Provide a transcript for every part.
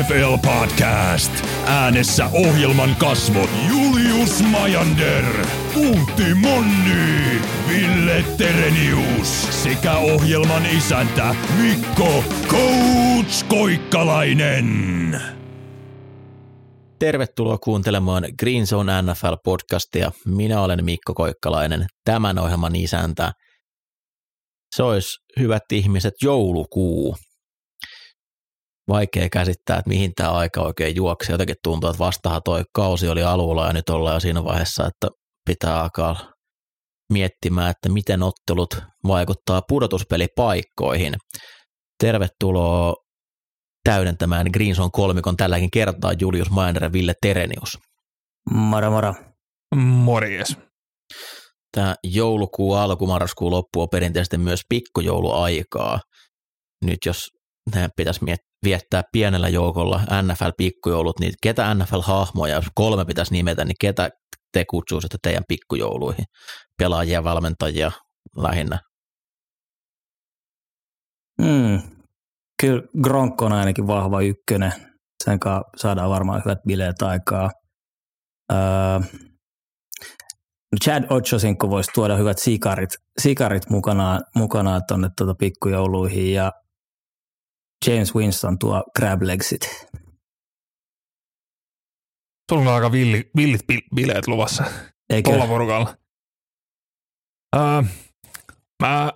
NFL Podcast. Äänessä ohjelman kasvot Julius Majander, Puutti Monni, Ville Terenius sekä ohjelman isäntä Mikko Coach Koikkalainen. Tervetuloa kuuntelemaan Green Zone NFL-podcastia. Minä olen Mikko Koikkalainen, tämän ohjelman isäntä. Se olisi, hyvät ihmiset, joulukuu. Vaikea käsittää, että mihin tämä aika oikein juoksi. Jotenkin tuntuu, että vastahan toi kausi oli alulla ja nyt ollaan jo siinä vaiheessa, että pitää alkaa miettimään, että miten ottelut vaikuttaa pudotuspelipaikkoihin. Tervetuloa täydentämään Greenson kolmikon tälläkin kertaa Julius Mainer ja Ville Terenius. Moro moro. Morjes. Tämä joulukuu alku, marraskuu loppu on perinteisesti myös pikkujouluaikaa. Nyt jos pitäisi miet- viettää pienellä joukolla NFL-pikkujoulut, niin ketä NFL-hahmoja, jos kolme pitäisi nimetä, niin ketä te kutsuisitte teidän pikkujouluihin? Pelaajia, valmentajia lähinnä. Mm. Kyllä Gronk on ainakin vahva ykkönen. Sen kanssa saadaan varmaan hyvät bileet aikaa. Öö, Chad Ochosinko voisi tuoda hyvät sikarit, sikarit mukanaan, mukanaan tuonne tuota pikkujouluihin ja James Winston tuo crab legsit. Sulla on aika villi, villit bil- bileet luvassa Eikö? tuolla porukalla. Öö, mä,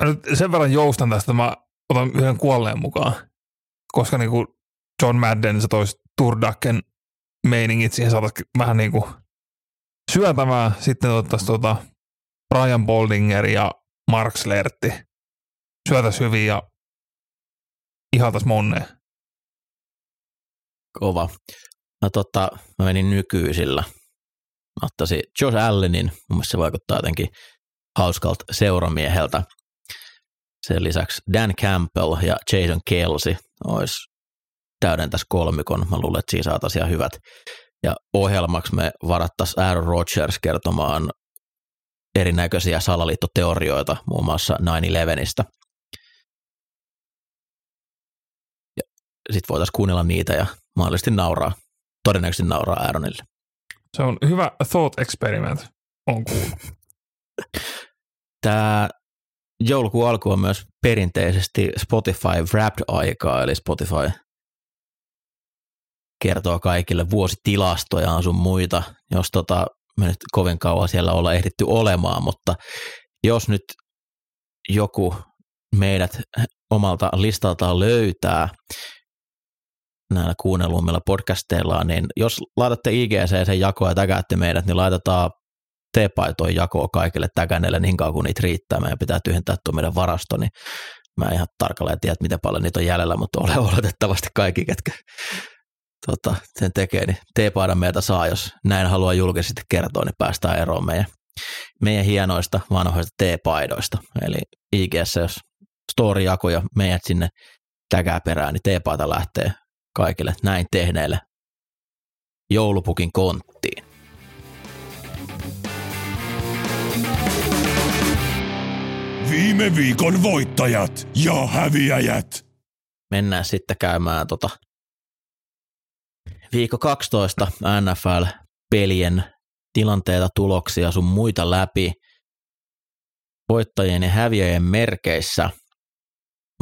mä nyt sen verran joustan tästä, mä otan yhden kuolleen mukaan, koska niinku John Madden, se toisi Turdakken meiningit siihen saataisiin vähän niinku syötämään. Sitten ottaisiin tuota Brian Boldinger ja Mark Slertti. Syötäisiin hyvin ja ihaltaisiin monneen. Kova. No tota, mä menin nykyisillä. Mä ottaisin Josh Allenin, mun mielestä se vaikuttaa jotenkin hauskalta seuramieheltä. Sen lisäksi Dan Campbell ja Jason Kelsey olisi täydentäisi kolmikon. Mä luulen, että siinä saataisiin hyvät. Ja ohjelmaksi me varattaisiin Aaron Rodgers kertomaan erinäköisiä salaliittoteorioita, muun muassa 9-11. Ja sitten voitaisiin kuunnella niitä ja mahdollisesti nauraa, todennäköisesti nauraa Aaronille. Se on hyvä thought experiment, on kuullut. Tämä joulukuun alku on myös perinteisesti Spotify Wrapped-aikaa, eli Spotify kertoo kaikille vuositilastoja sun muita, jos tota, me nyt kovin kauan siellä olla ehditty olemaan, mutta jos nyt joku meidät omalta listaltaan löytää näillä kuunnelluimmilla podcasteilla, niin jos laitatte IGC sen jakoa ja tägäätte meidät, niin laitetaan T-paitojen jakoa kaikille tägänneille niin kauan kuin niitä riittää. Meidän pitää tyhjentää tuo meidän varasto, niin mä en ihan tarkalleen tiedä, miten paljon niitä on jäljellä, mutta ole oletettavasti kaikki, ketkä tota, sen tekee, niin T-paidan meiltä saa, jos näin haluaa julkisesti kertoa, niin päästään eroon meidän, meidän hienoista vanhoista T-paidoista. Eli IGS, jos story-jako ja meidät sinne tägää perään, niin T-paita lähtee kaikille näin tehneille joulupukin konttiin. Viime viikon voittajat ja häviäjät. Mennään sitten käymään tota viikko 12 NFL-pelien tilanteita, tuloksia sun muita läpi voittajien ja häviäjien merkeissä.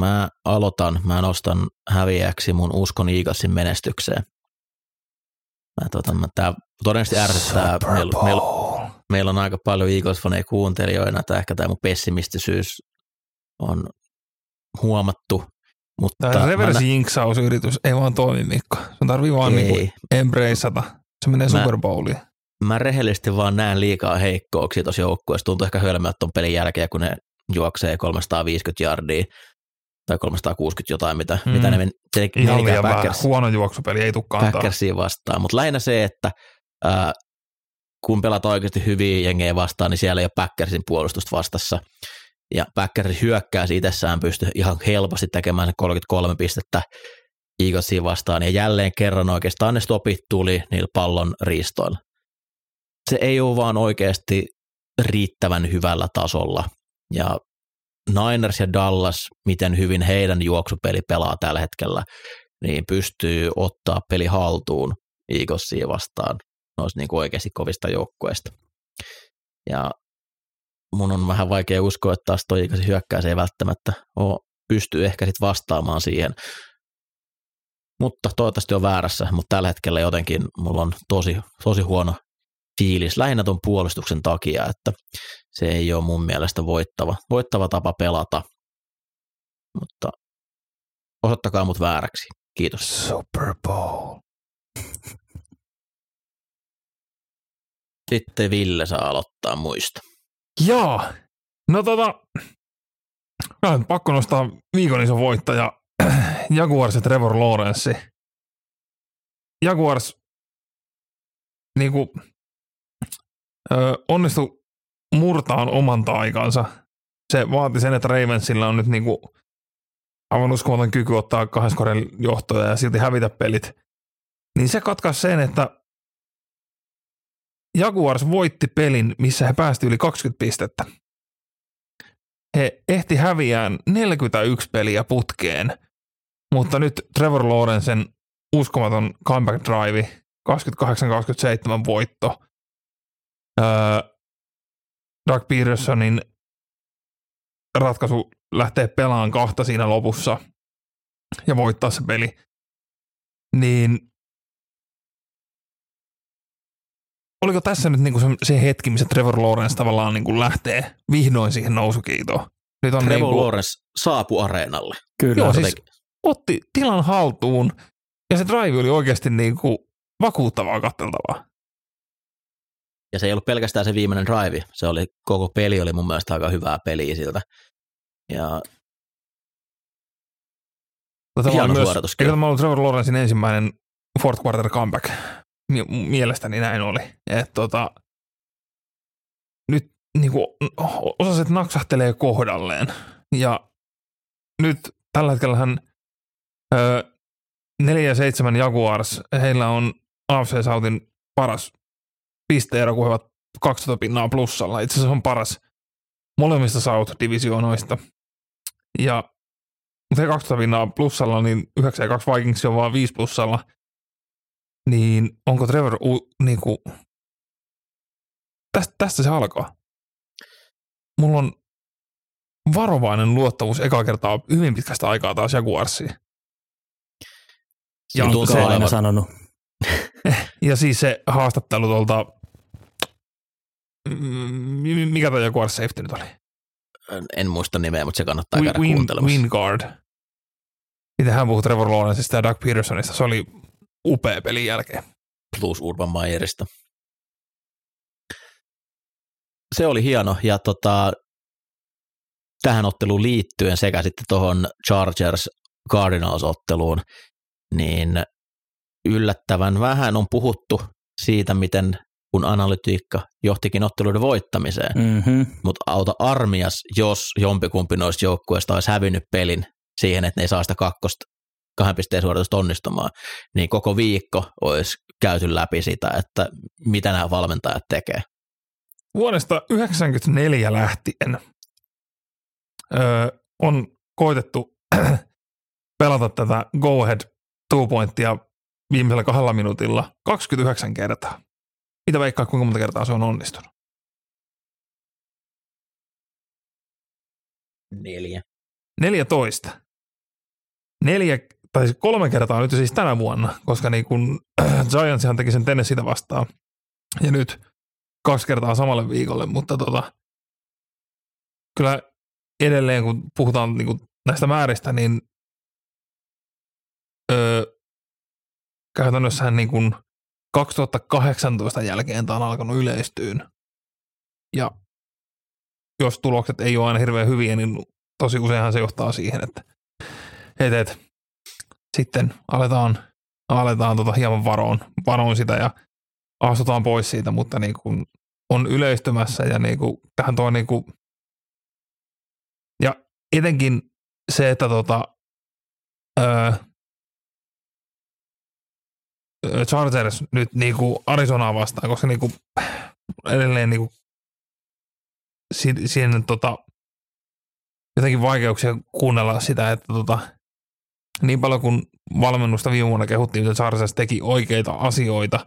Mä aloitan, mä nostan häviäjäksi mun uskon Eaglesin menestykseen. Mä, tota, mä, tää todennäköisesti ärsyttää. Meillä meil, meil on aika paljon Eagles-faneja kuuntelijoina, että ehkä tämä mun pessimistisyys on huomattu. Mutta Tämä mä reverse jinksausyritys ei vaan toimi, Mikko. Se tarvii vaan Ei. niinku embraceata. Se menee Mä- Super Bowliin. mä rehellisesti vaan näen liikaa heikkouksia tuossa joukkueessa. Tuntuu ehkä hölmöltä ton pelin jälkeen, kun ne juoksee 350 yardia tai 360 jotain, mitä, mm. Mitä ne men- te- Ihan liian. Packers, Huono juoksupeli, ei kantaa. Packersiin vastaan. Mutta lähinnä se, että ää, kun pelataan oikeasti hyviä jengejä vastaan, niin siellä ei ole Packersin puolustusta vastassa. Ja Packers hyökkääsi itsessään pysty ihan helposti tekemään se 33 pistettä Eaglesiin vastaan. Ja jälleen kerran oikeastaan ne stopit tuli niillä pallon riistoilla. Se ei ole vaan oikeasti riittävän hyvällä tasolla. Ja Niners ja Dallas, miten hyvin heidän juoksupeli pelaa tällä hetkellä, niin pystyy ottaa peli haltuun Eaglesia vastaan noista niin oikeasti kovista joukkueista. Ja mun on vähän vaikea uskoa, että taas toi Eaglesin hyökkäys ei välttämättä ole, pysty ehkä sitten vastaamaan siihen. Mutta toivottavasti on väärässä, mutta tällä hetkellä jotenkin mulla on tosi, tosi huono fiilis, lähinnä tuon puolustuksen takia, että se ei ole mun mielestä voittava, voittava tapa pelata. Mutta osoittakaa mut vääräksi. Kiitos. Super Bowl. Sitten Ville saa aloittaa muista. Joo. No tota, on pakko nostaa viikon iso voittaja Jaguars ja Trevor Lawrence. Jaguars niinku, ö, onnistui murtaan oman taikansa. Se vaati sen, että Ravensilla on nyt niinku aivan uskomaton kyky ottaa kahdessa johtoja ja silti hävitä pelit. Niin se katkaisi sen, että Jaguars voitti pelin, missä he päästi yli 20 pistettä. He ehti häviään 41 peliä putkeen, mutta nyt Trevor Lawrencen uskomaton comeback drive, 28-27 voitto. Öö, Doug Petersonin ratkaisu lähtee pelaamaan kahta siinä lopussa ja voittaa se peli, niin oliko tässä nyt niinku se, se hetki, missä Trevor Lawrence tavallaan niinku lähtee vihdoin siihen nousukiitoon? Nyt on Trevor niinku, Lawrence saapu areenalle. Kyllä. Joo, siis otti tilan haltuun ja se drive oli oikeasti niinku vakuuttavaa katseltavaa. Ja se ei ollut pelkästään se viimeinen drive, se oli, koko peli oli mun mielestä aika hyvää peliä siltä. Ja Tota Hieno myös, suoritus. Eikö tämä ollut Trevor Lawrencein ensimmäinen fourth quarter comeback? mielestäni näin oli. Et tota, nyt niin kuin, osaset naksahtelee kohdalleen. Ja nyt tällä hetkellä hän 4 ja 7 Jaguars, heillä on AFC Southin paras pisteero, kun he ovat 12 pinnaa plussalla. Itse asiassa on paras molemmista South-divisionoista. Ja mutta he 12 pinnaa plussalla, niin 9 ja 2 Vikings on vaan 5 plussalla – niin onko Trevor u, niin kuin, tästä, tästä se alkaa. Mulla on varovainen luottamus eka kertaa hyvin pitkästä aikaa taas Jaguarsiin. Ja se on aina sanonut. ja siis se haastattelu tuolta, mikä tämä Jaguar safety nyt oli? En muista nimeä, mutta se kannattaa käydä Win, kuuntelemassa. Wingard. Miten hän puhui Trevor Lawrenceista ja Doug Petersonista. Se oli upea pelin jälkeen. Plus Urban Meyerista. Se oli hieno ja tota, tähän otteluun liittyen sekä sitten tuohon Chargers Cardinals-otteluun, niin yllättävän vähän on puhuttu siitä, miten kun analytiikka johtikin otteluiden voittamiseen. Mm-hmm. Mutta auta armias, jos jompikumpi noista joukkueista olisi hävinnyt pelin siihen, että ne ei saa sitä kakkosta kahden pisteen suoritusta onnistumaan, niin koko viikko olisi käyty läpi sitä, että mitä nämä valmentajat tekee. Vuodesta 1994 lähtien öö, on koitettu pelata tätä go ahead two pointtia viimeisellä kahdella minuutilla 29 kertaa. Mitä veikkaa, kuinka monta kertaa se on onnistunut? Neljä. 14. Neljä tai siis kolme kertaa nyt siis tänä vuonna, koska niin kun Giantsihan teki sen Tennesseitä vastaan. Ja nyt kaksi kertaa samalle viikolle, mutta tota, kyllä edelleen kun puhutaan niin kun näistä määristä, niin öö, käytännössähän niin kun 2018 jälkeen tämä on alkanut yleistyyn. Ja jos tulokset ei ole aina hirveän hyviä, niin tosi useinhan se johtaa siihen, että et, et, sitten aletaan, aletaan tota hieman varoon, varoon sitä ja astutaan pois siitä, mutta niin kuin on yleistymässä ja niin kuin, tähän tuo niin kuin, ja etenkin se, että tota, öö, Chargers nyt niin kuin Arizonaa vastaan, koska niin kuin edelleen niin kuin, siihen, tota, jotenkin vaikeuksia kuunnella sitä, että tota, niin paljon kuin valmennusta viime vuonna kehuttiin, että Chargers teki oikeita asioita,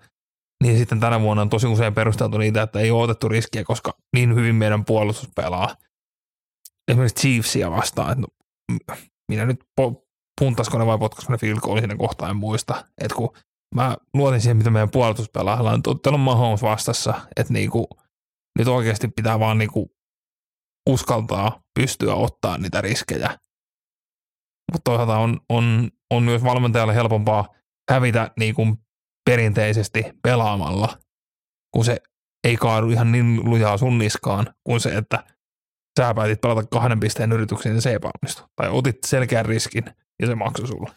niin sitten tänä vuonna on tosi usein perusteltu niitä, että ei ole otettu riskiä, koska niin hyvin meidän puolustus pelaa. Esimerkiksi Chiefsia vastaan, että no, minä nyt po- puntasko ne vai potkasko ne field goal siinä kohtaa, en muista. Että kun mä luotin siihen, mitä meidän puolustus pelaa, on Mahomes vastassa, että niinku, nyt oikeasti pitää vaan niinku uskaltaa pystyä ottaa niitä riskejä. Mutta toisaalta on, on, on myös valmentajalle helpompaa hävitä niin kuin perinteisesti pelaamalla, kun se ei kaadu ihan niin lujaa sun niskaan, kuin se, että sä päätit pelata kahden pisteen yrityksen ja se epäonnistui. Tai otit selkeän riskin ja se maksoi sulle.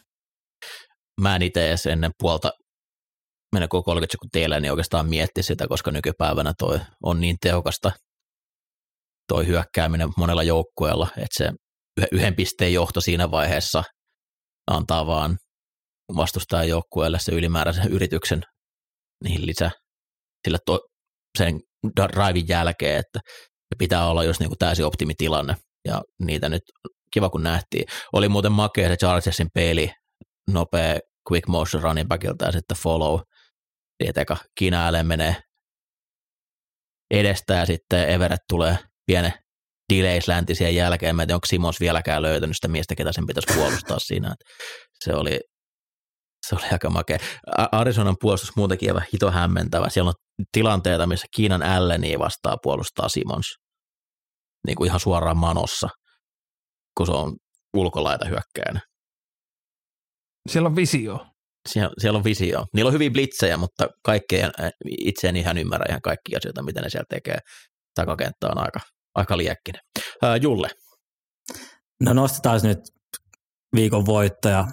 Mä en itse ennen puolta koko 30 sekuntia niin oikeastaan mietti sitä, koska nykypäivänä toi on niin tehokasta toi hyökkääminen monella joukkueella, että se yhden pisteen johto siinä vaiheessa antaa vaan vastustajan joukkueelle se ylimääräisen yrityksen niihin lisää sillä to, sen drivin jälkeen, että pitää olla just niin kuin täysin optimitilanne ja niitä nyt kiva kun nähtiin. Oli muuten makea se Chargersin peli, nopea quick motion running backilta ja sitten follow. Tietenkin Kiina menee edestä ja sitten Everett tulee pienen delays läntisien jälkeen. Mä en tiedä, onko Simons vieläkään löytänyt sitä miestä, ketä sen pitäisi puolustaa siinä. Se oli, se oli aika makea. Arizonan puolustus muutenkin aivan hito hämmentävä. Siellä on tilanteita, missä Kiinan Alleni vastaa puolustaa Simons. Niin kuin ihan suoraan manossa, kun se on ulkolaita hyökkäänä. Siellä on visio. Siellä, siellä on visio. Niillä on hyvin blitzejä, mutta kaikkea itse en ihan ymmärrä ihan kaikki asioita, mitä ne siellä tekee. Takakenttä on aika aika liekkinen. Ää, Julle. No nostetaan nyt viikon voittaja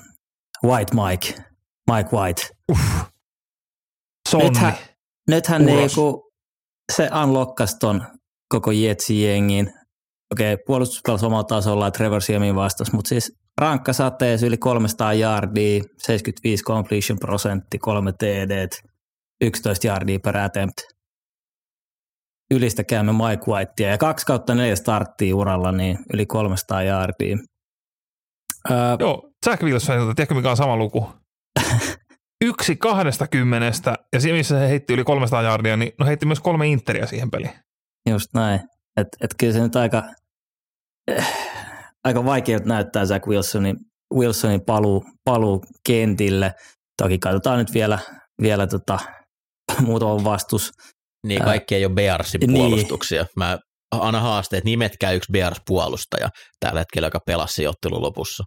White Mike, Mike White. Uff. Nythän, nythän niinku, se unlockas ton koko Jetsi jengin. Okei, okay, puolustus pelasi omalla tasolla, Trevor Siemin vastas, mutta siis rankka sateessa yli 300 yardia, 75 completion prosentti, kolme TD, 11 yardia per attempt ylistäkäämme Mike Whitea. Ja kaksi kautta neljä starttia uralla, niin yli 300 jaardia. Öö, Joo, Jack Wilson, tiedätkö mikä on sama luku? Yksi kahdesta kymmenestä, ja siinä missä se heitti yli 300 jaardia, niin no heitti myös kolme interiä siihen peliin. Just näin. Että et kyllä se nyt aika, äh, aika vaikea näyttää Jack Wilsonin, Wilsonin paluu, paluu kentille. Toki katsotaan nyt vielä, vielä tota, muutama vastus niin, kaikki ei ole Bearsin niin. puolustuksia. Niin. Mä anna haasteet, nimetkää yksi Bears-puolustaja tällä hetkellä, joka pelasi ottelun lopussa.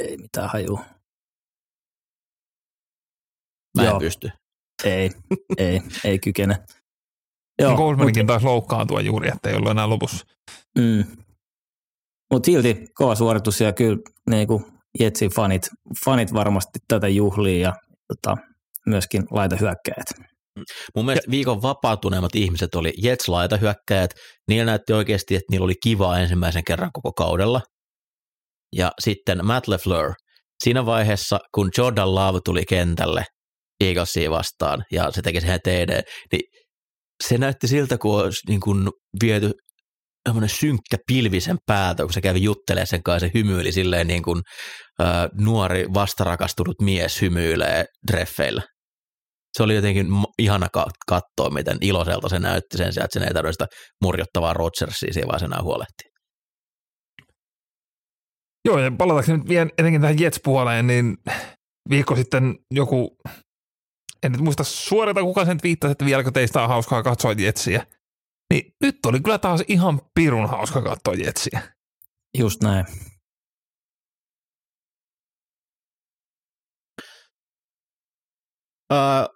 Ei mitään haju. Mä Joo. en pysty. Ei, ei, ei kykene. Joo, Goldmaninkin mutta... taas loukkaantua juuri, että ei ollut enää lopussa. Mm. Mutta silti kova suoritus ja kyllä niin kuin Jetsin fanit, fanit varmasti tätä juhlii ja tota, myöskin laita hyökkäät. Mun mielestä viikon vapautuneemmat ihmiset oli Jets hyökkäjät. Niillä näytti oikeasti, että niillä oli kivaa ensimmäisen kerran koko kaudella. Ja sitten Matt LeFleur. Siinä vaiheessa, kun Jordan Love tuli kentälle Eaglesia vastaan ja se teki sen TD, niin se näytti siltä, kun olisi niin kuin viety synkkä pilvisen päätä, kun se kävi juttelemaan sen kanssa, se hymyili silleen niin kuin äh, nuori vastarakastunut mies hymyilee dreffeillä se oli jotenkin ihana katsoa, miten iloiselta se näytti sen sijaan, että sen ei tarvitse sitä murjottavaa Rodgersia siinä vaan sen huolehtii. Joo, ja palataanko nyt vielä etenkin tähän Jets-puoleen, niin viikko sitten joku, en nyt muista suorata kuka sen viittasi, että vieläkö teistä on hauskaa katsoa Jetsiä. Niin nyt oli kyllä taas ihan pirun hauska katsoa Jetsiä. Just näin. Uh,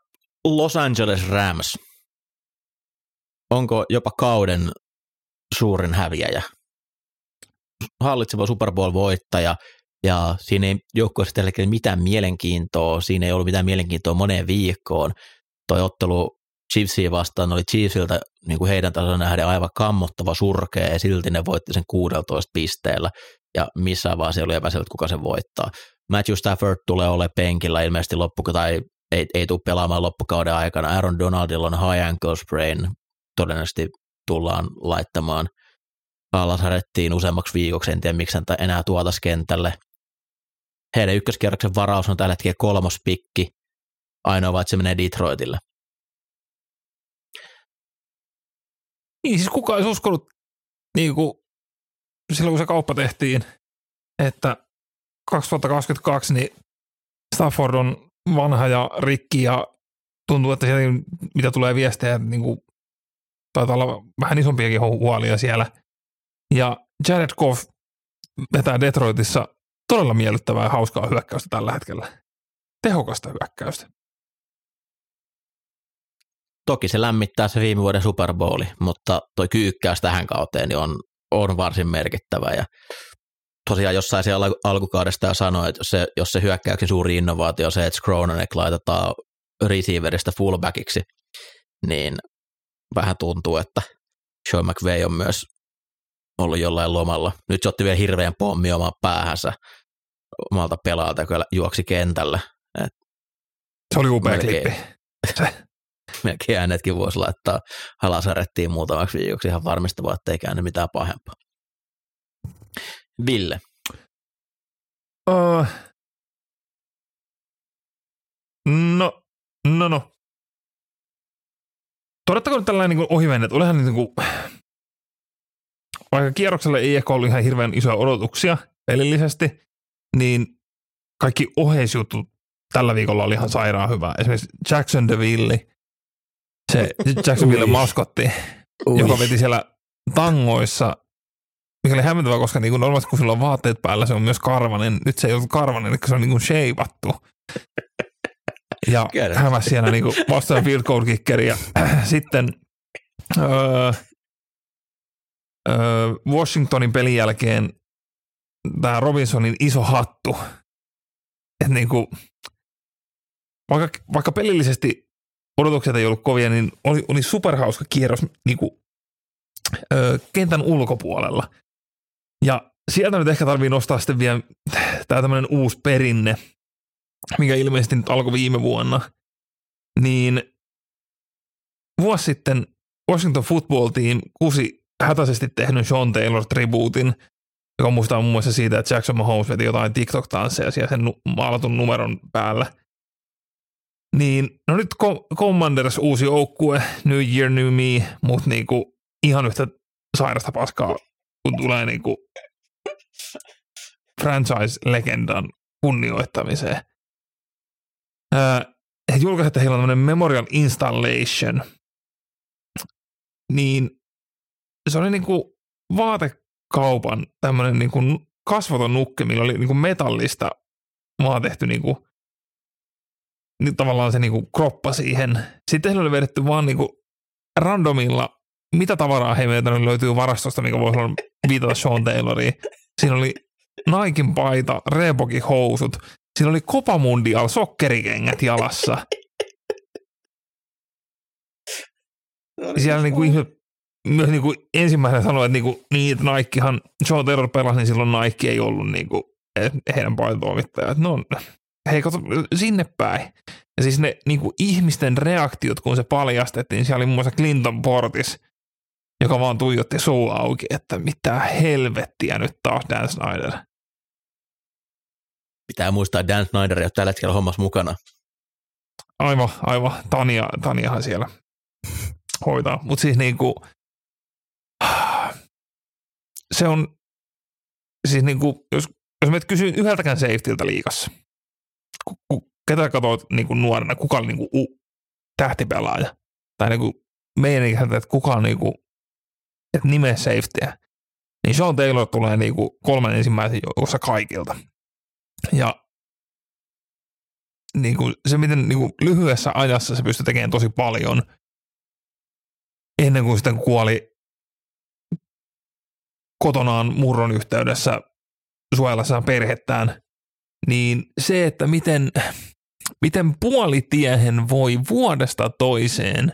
Los Angeles Rams. Onko jopa kauden suurin häviäjä? Hallitseva Super Bowl-voittaja, ja siinä ei joukkueessa tällä mitään mielenkiintoa, siinä ei ollut mitään mielenkiintoa moneen viikkoon. Toi ottelu Chiefsia vastaan oli Chiefsiltä niin kuin heidän tasolla nähden aivan kammottava surkea, ja silti ne voitti sen 16 pisteellä, ja missään vaan se oli epäselvä, kuka sen voittaa. Matthew Stafford tulee olemaan penkillä ilmeisesti loppu, tai ei, ei tule pelaamaan loppukauden aikana. Aaron Donaldilla on high ankle sprain, todennäköisesti tullaan laittamaan alasarjettiin useammaksi viikoksi, en tiedä miksi enää tuotas kentälle. Heidän ykköskierroksen varaus on tällä hetkellä kolmos pikki, ainoa vaan, että se menee Detroitille. Niin, siis kuka olisi uskonut niin kuin, silloin, kun se kauppa tehtiin, että 2022 niin Stafford on vanha ja rikki ja tuntuu, että siellä, mitä tulee viestejä, niin kuin, taitaa olla vähän isompiakin huolia siellä. Ja Jared Goff vetää Detroitissa todella miellyttävää ja hauskaa hyökkäystä tällä hetkellä. Tehokasta hyökkäystä. Toki se lämmittää se viime vuoden Super Bowli, mutta toi kyykkäys tähän kauteen niin on, on varsin merkittävä. Ja tosiaan jossain siellä alkukaudesta jo sanoi, että jos se, jos se hyökkäyksen suuri innovaatio on se, että Skronanek laitetaan receiveristä fullbackiksi, niin vähän tuntuu, että Sean McVay on myös ollut jollain lomalla. Nyt se otti vielä hirveän pommi omaan päähänsä omalta pelaalta, joka juoksi kentälle. Et se oli upea melkein, klippi. melkein äänetkin voisi laittaa halasarettiin muutamaksi viikoksi ihan varmistavaa, että ei käänny mitään pahempaa. Ville. Uh, no, no, no. Todettakoon tällainen niin ohimennen, että olihan niin kuin, vaikka kierrokselle ei ehkä ollut ihan hirveän isoja odotuksia pelillisesti, niin kaikki oheisjutut tällä viikolla oli ihan sairaan hyvä. Esimerkiksi Jackson DeVille, se Jacksonville maskotti, joka veti siellä tangoissa, mikä oli hämmentävä, koska niin normaalisti kun sulla on vaatteet päällä, se on myös karvanen. Nyt se ei ollut karvanen, eli se on niin kuin sheivattu. Ja hämäs siellä niin vastaan field goal kickeri. sitten öö, öö, Washingtonin pelin jälkeen tämä Robinsonin iso hattu. Et niin kuin, vaikka, vaikka pelillisesti odotukset ei ollut kovia, niin oli, oli superhauska kierros niin kuin, öö, kentän ulkopuolella. Ja sieltä nyt ehkä tarvii nostaa sitten vielä tämä tämmöinen uusi perinne, mikä ilmeisesti nyt alkoi viime vuonna. Niin vuosi sitten Washington Football Team kusi hätäisesti tehnyt Sean Taylor tribuutin, joka muistaa muun muassa siitä, että Jackson Mahomes veti jotain TikTok-tansseja siellä sen maalatun numeron päällä. Niin, no nyt Commanders uusi joukkue, New Year, New Me, mutta niinku ihan yhtä sairasta paskaa, kun tulee niinku franchise-legendan kunnioittamiseen. He julkaisivat, että heillä on tämmöinen Memorial Installation, niin se oli niinku vaatekaupan tämmöinen niinku kasvoton nukke, millä oli niinku metallista maa tehty niinku, niin tavallaan se niinku kroppa siihen. Sitten heillä oli vedetty vaan niinku randomilla, mitä tavaraa he meiltä löytyy varastosta, mikä voisi olla viitata Sean Tayloriin. Siinä oli Naikin paita, Reebokin housut. Siinä oli Copa Mundial sokkerikengät jalassa. Siellä niinku ihmiset myös niin kuin ensimmäisenä sanoa, että niin, kuin, niin että Nikehan, Joe Terror pelasi, niin silloin Nike ei ollut niin kuin, heidän paitoimittajat. No, hei, kato, sinne päin. Ja siis ne niin kuin ihmisten reaktiot, kun se paljastettiin, siellä oli muun muassa Clinton Portis, joka vaan tuijotti suu auki, että mitä helvettiä nyt taas Dan Snyder. Pitää muistaa, Dan Snyder ei ole tällä hetkellä hommassa mukana. Aivan, aivan. Tania, Taniahan siellä hoitaa. Mutta siis niin kuin, se on, siis niin kuin, jos, jos me kysyn yhdeltäkään safetyltä liikassa, ketä katsoit niin kuin nuorena, kuka oli niin kuin u, tähtipelaaja, tai niin kuin meidän ikäistä, että kuka on niin kuin, että nimeä safetyä, niin Sean Taylor tulee niin kuin kolmen ensimmäisen joukossa kaikilta. Ja niin kuin se, miten niin kuin lyhyessä ajassa se pystyy tekemään tosi paljon, ennen kuin sitten kuoli kotonaan murron yhteydessä suojellessaan perhettään, niin se, että miten, miten puolitiehen voi vuodesta toiseen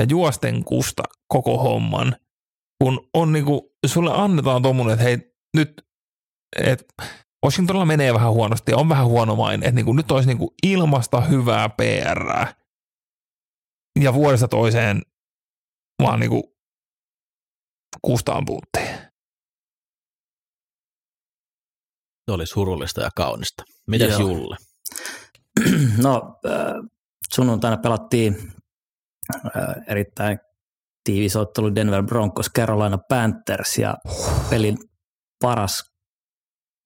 ja juosten kusta koko homman, kun on niinku, sulle annetaan tuommoinen, että hei, nyt, että Washingtonilla menee vähän huonosti ja on vähän huono maine, että niinku, nyt olisi niinku ilmasta hyvää PR ja vuodesta toiseen vaan niinku kustaan puuttiin. Se oli surullista ja kaunista. Mitäs Joo. Julle? No, sunnuntaina pelattiin erittäin tiivis ottelu Denver Broncos, Carolina Panthers ja pelin paras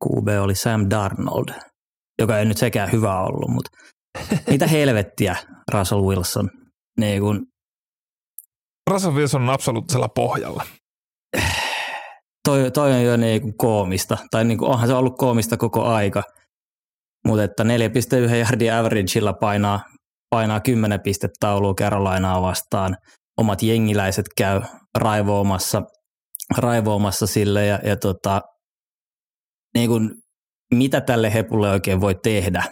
QB oli Sam Darnold, joka ei nyt sekään hyvä ollut, mutta mitä helvettiä Russell Wilson. Niin kun, Russell Wilson on absoluuttisella pohjalla. Toi, toi on jo niin koomista, tai niin kuin, onhan se ollut koomista koko aika, mutta että 4,1 yardin averageilla painaa, painaa 10 pistetaulua Carolinaa vastaan. Omat jengiläiset käy raivoamassa, raivoamassa sille ja, ja tota, niin kuin, mitä tälle hepulle oikein voi tehdä.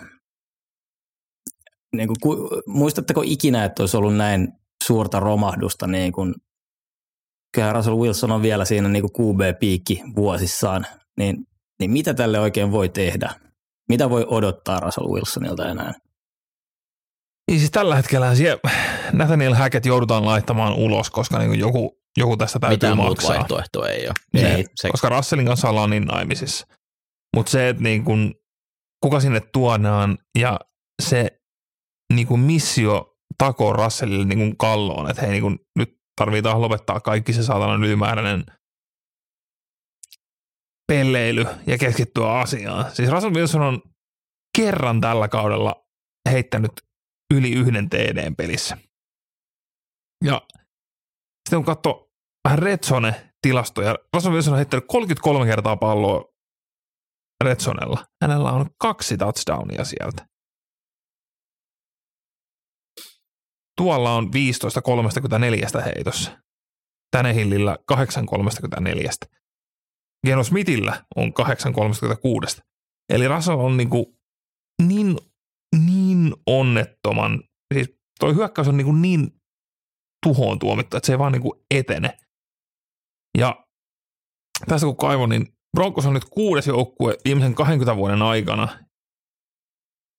Niin kuin, ku, muistatteko ikinä, että olisi ollut näin suurta romahdusta niin kuin kyllä Russell Wilson on vielä siinä niin QB-piikki vuosissaan, niin, niin mitä tälle oikein voi tehdä? Mitä voi odottaa Russell Wilsonilta enää? Niin siis tällä hetkellä siellä Nathaniel Hackett joudutaan laittamaan ulos, koska niin joku, joku tästä täytyy Mitään maksaa. Mitään vaihtoehtoa ei ole. Se, ei, se, koska Russellin kanssa ollaan niin naimisissa. Mutta se, että niin kun, kuka sinne tuodaan ja se niin kun missio takoo Russellille niin kun kalloon, että hei niin kun, nyt tarvitaan lopettaa kaikki se saatanan ylimääräinen pelleily ja keskittyä asiaan. Siis Russell Wilson on kerran tällä kaudella heittänyt yli yhden TDn pelissä. Ja sitten kun katsoo vähän Redzone tilastoja, Russell Wilson on heittänyt 33 kertaa palloa Redzonella. Hänellä on kaksi touchdownia sieltä. Tuolla on 15.34 heitossa. Tänehillillä 8.34. Geno Smithillä on 8.36. Eli Russell on niinku niin, niin onnettoman, siis toi hyökkäys on niinku niin tuhoon tuomittu, että se ei vaan niinku etene. Ja tässä kun kaivon, niin Broncos on nyt kuudes joukkue viimeisen 20 vuoden aikana,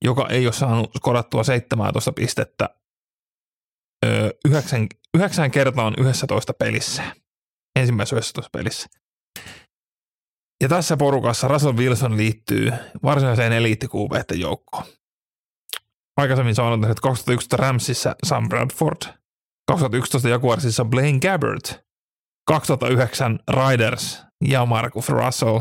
joka ei ole saanut skorattua 17 pistettä yhdeksän, yhdeksän kertaa on 11 pelissä. Ensimmäisessä 11 pelissä. Ja tässä porukassa Russell Wilson liittyy varsinaiseen eliittikuuveiden joukkoon. Aikaisemmin sanonut, että 2011 Ramsissa Sam Bradford, 2011 Jaguarsissa Blaine Gabbert, 2009 Riders ja Marcus Russell,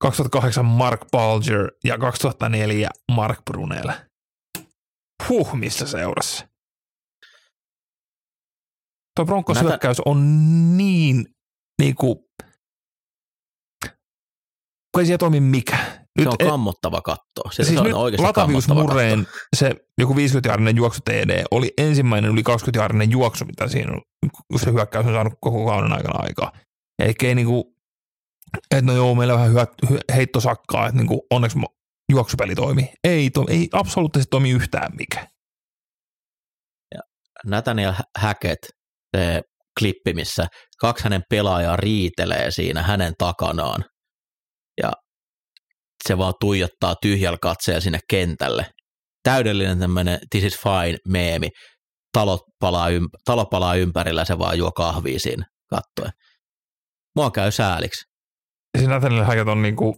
2008 Mark Balger ja 2004 Mark Brunel. Huh, missä seurassa. Tuo Broncos Näitä... hyökkäys on niin, niin kuin, kun ei siellä toimi mikä. Nyt, se on kammottava katto. Se, siis on nyt Latavius Murreen se joku 50-jaarinen juoksu TD oli ensimmäinen yli 20-jaarinen juoksu, mitä siinä on, se hyökkäys on saanut koko kauden aikana aikaa. Eikä ei niinku, että no joo, meillä on vähän hyö, heittosakkaa, että niinku onneksi juoksupeli toimi. Ei, to, ei absoluuttisesti toimi yhtään mikä. Ja Nathaniel Hackett se klippi, missä kaksi hänen pelaajaa riitelee siinä hänen takanaan. Ja se vaan tuijottaa tyhjällä katseella sinne kentälle. Täydellinen tämmöinen this is fine meemi. Talo palaa, ymp- talo palaa ympärillä se vaan juo kahvia siinä kattoen. Mua käy sääliksi. Siinä Nathaniel Hackett on niinku,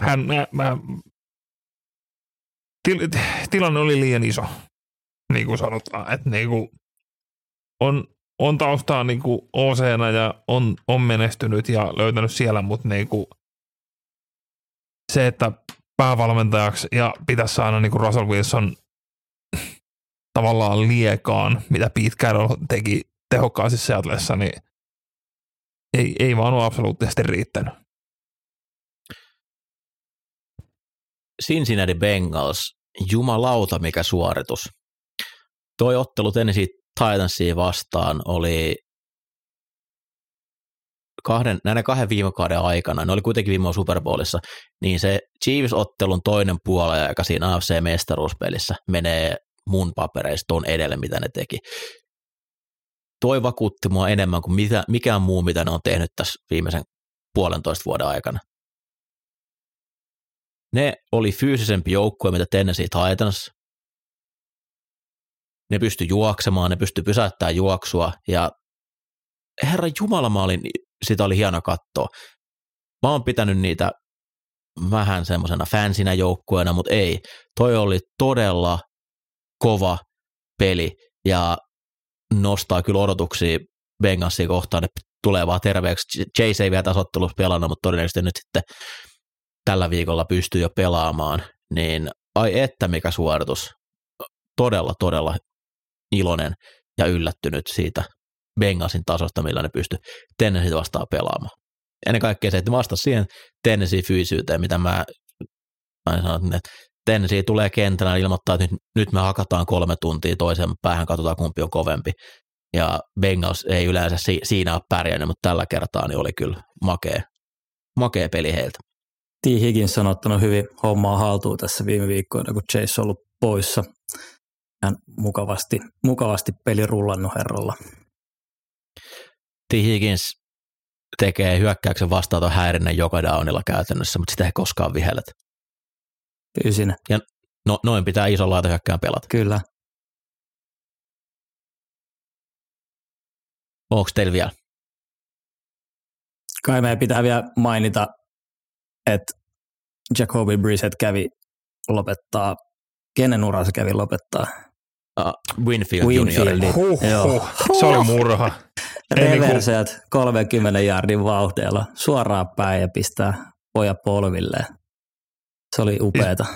hän, mä, mä, til, tilanne oli liian iso, niin kuin sanotaan, että niinku, on, on taustaa niin kuin oc ja on, on menestynyt ja löytänyt siellä, mutta niin kuin se, että päävalmentajaksi ja pitäisi saada niin kuin Russell Wilson tavallaan liekaan, mitä Pete Carroll teki tehokkaasti Seattleissa, niin ei, ei vaan ole absoluuttisesti riittänyt. Cincinnati Bengals, jumalauta mikä suoritus. Toi ottelu Tennessee Titansia vastaan oli kahden, näiden kahden viime kauden aikana, ne oli kuitenkin viime Super Bowlissa, niin se Chiefs-ottelun toinen puoli, joka siinä AFC-mestaruuspelissä menee mun papereista tuon edelle, mitä ne teki. Toi vakuutti mua enemmän kuin mitä, mikään muu, mitä ne on tehnyt tässä viimeisen puolentoista vuoden aikana. Ne oli fyysisempi joukkue, mitä Tennessee Titans, ne pysty juoksemaan, ne pysty pysäyttämään juoksua ja herra Jumala, mä olin, sitä oli hieno katsoa. mä oon pitänyt niitä vähän semmoisena fansinä joukkueena, mutta ei. Toi oli todella kova peli ja nostaa kyllä odotuksia Bengalsia kohtaan, että tulee vaan terveeksi. Chase ei vielä tasottelussa pelannut, mutta todennäköisesti nyt sitten tällä viikolla pystyy jo pelaamaan, niin ai että mikä suoritus. Todella, todella iloinen ja yllättynyt siitä Bengalsin tasosta, millä ne pystyy Tennessee vastaan pelaamaan. Ennen kaikkea se, että vastasi siihen Tennessee fyysyyteen, mitä mä aina sanon, että Tennessee tulee kentällä ilmoittaa, että nyt, nyt me hakataan kolme tuntia toisen päähän, katsotaan kumpi on kovempi. Ja Bengals ei yleensä si- siinä ole pärjännyt, mutta tällä kertaa niin oli kyllä makea, makea peli heiltä. T. Higgins on ottanut hyvin hommaa haltuun tässä viime viikkoina, kun Chase on ollut poissa. Hän mukavasti, mukavasti peli rullannut herralla. T. Higgins tekee hyökkäyksen vastaaton häirinnän joka downilla käytännössä, mutta sitä ei koskaan vihellet. Fyysinen. Ja no, noin pitää ison laitahyökkään pelata. Kyllä. Onko teillä vielä? Kai meidän pitää vielä mainita, että Jacoby Brissett kävi lopettaa, kenen ura se kävi lopettaa? Uh, Winfield, Winfield. Huh, huh. Se oli murha. Reverseet niin 30 jardin vauhteella suoraan päin ja pistää poja polvilleen. Se oli upeeta.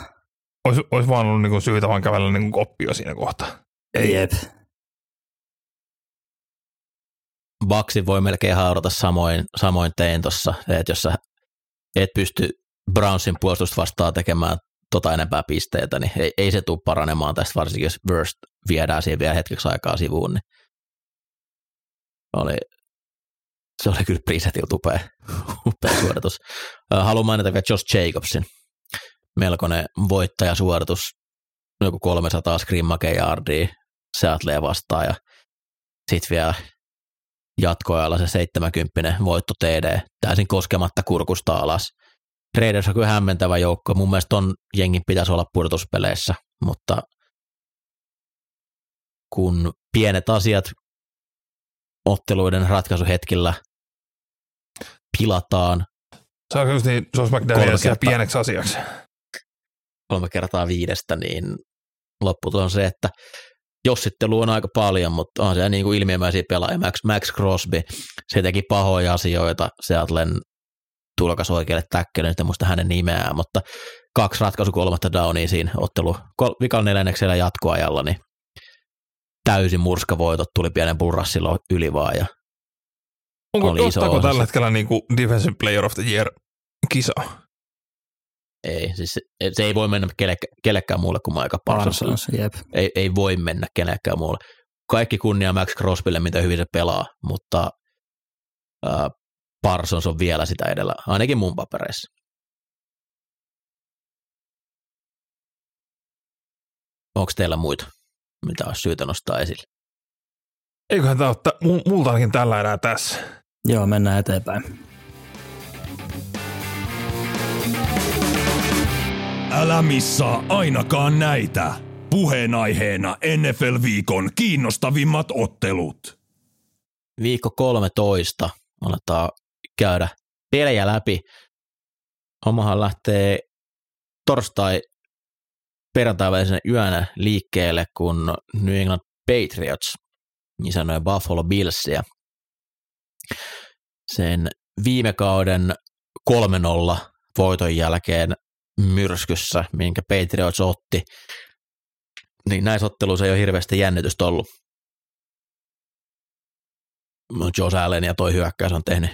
Olisi, olisi vaan ollut niin syytä vaan kävellä niin koppia siinä kohtaa. Ei. Jep. Baksi voi melkein haudata samoin, samoin tein tuossa, että jos sä et pysty Brownsin puolustusta vastaan tekemään tota enempää pisteitä, niin ei, ei se tule paranemaan tästä, varsinkin jos Burst viedään siihen vielä hetkeksi aikaa sivuun, niin oli, se oli kyllä Prisetilta upea, upea suoritus. Haluan mainita vielä Josh Jacobsin, melkoinen voittajasuoritus, joku 300 skrimmake yardia Seattlea vastaan ja sitten vielä jatkoajalla se 70 voitto TD täysin koskematta kurkusta alas. Raiders on kyllä hämmentävä joukko. Mun mielestä ton jengin pitäisi olla pudotuspeleissä, mutta kun pienet asiat otteluiden ratkaisuhetkillä pilataan. Se on just niin, Josh McDaniels pieneksi asiaksi. Kolme kertaa viidestä, niin lopputulos on se, että jossittelu on aika paljon, mutta on se niin kuin ilmiömäisiä pelaajia. Max, Max Crosby, se teki pahoja asioita Seattlen tulokas oikealle täkköön, en muista hänen nimeään, mutta kaksi ratkaisu kolmatta downia siinä ottelu vikan neljänneksellä jatkoajalla, niin täysin murskavoitot tuli pienen purrassilla yli vaan. Ja Onko oli iso tällä hetkellä niin kuin Defensive Player of the Year kisa? Ei, siis se, se ei voi mennä kelle, kellekään muulle kuin Maika Parsons. Ei, ei voi mennä kenellekään muulle. Kaikki kunnia Max Crosbylle, mitä hyvin se pelaa, mutta äh, Parsons on vielä sitä edellä, ainakin mun papereissa. Onko teillä muita, mitä olisi syytä nostaa esille? Eiköhän tämä ole multa ainakin tällä erää tässä. Joo, mennään eteenpäin. Älä missaa ainakaan näitä. Puheenaiheena NFL-viikon kiinnostavimmat ottelut. Viikko 13 aletaan käydä pelejä läpi. Hommahan lähtee torstai perjantai yönä liikkeelle, kun New England Patriots, niin sanoen Buffalo Billsia, sen viime kauden 3-0 voiton jälkeen myrskyssä, minkä Patriots otti, niin näissä otteluissa ei ole hirveästi jännitystä ollut. Josh Allen ja toi hyökkäys on tehnyt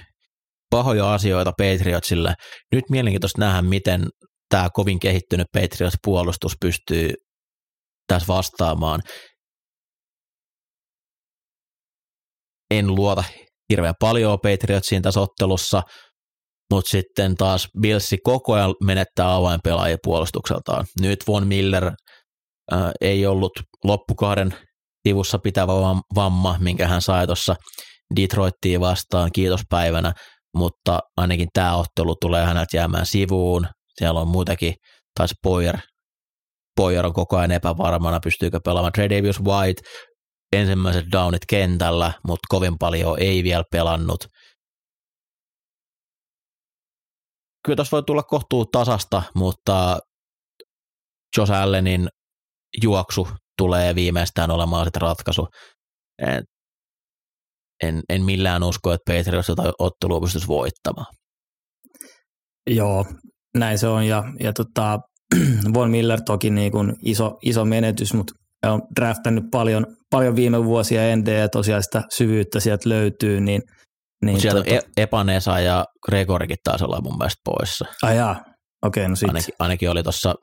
pahoja asioita Patriotsille. Nyt mielenkiintoista nähdä, miten tämä kovin kehittynyt Patriots-puolustus pystyy tässä vastaamaan. En luota hirveän paljon Patriotsiin tässä ottelussa, mutta sitten taas Billsi koko ajan menettää avainpelaajia puolustukseltaan. Nyt Von Miller äh, ei ollut loppukauden sivussa pitävä vamma, minkä hän sai tuossa Detroittiin vastaan kiitospäivänä, mutta ainakin tämä ottelu tulee häneltä jäämään sivuun. Siellä on muitakin, taisi Poyer, Poyer on koko ajan epävarmana, pystyykö pelaamaan Tredavious White, ensimmäiset downit kentällä, mutta kovin paljon ei vielä pelannut. kyllä tässä voi tulla kohtuu tasasta, mutta Josh Allenin juoksu tulee viimeistään olemaan sitten ratkaisu. En, en, millään usko, että Patriots jotain ottelua pystyisi voittamaan. Joo, näin se on. Ja, ja tota, Von Miller toki niin kuin iso, iso menetys, mutta on draftannut paljon, paljon viime vuosia ND ja tosiaan sitä syvyyttä sieltä löytyy, niin niin, sieltä tota... E- Epanesa ja Gregorikin taas olla mun mielestä poissa. Ai jaa, okei, okay, no sit. Ainakin, ainakin oli tuossa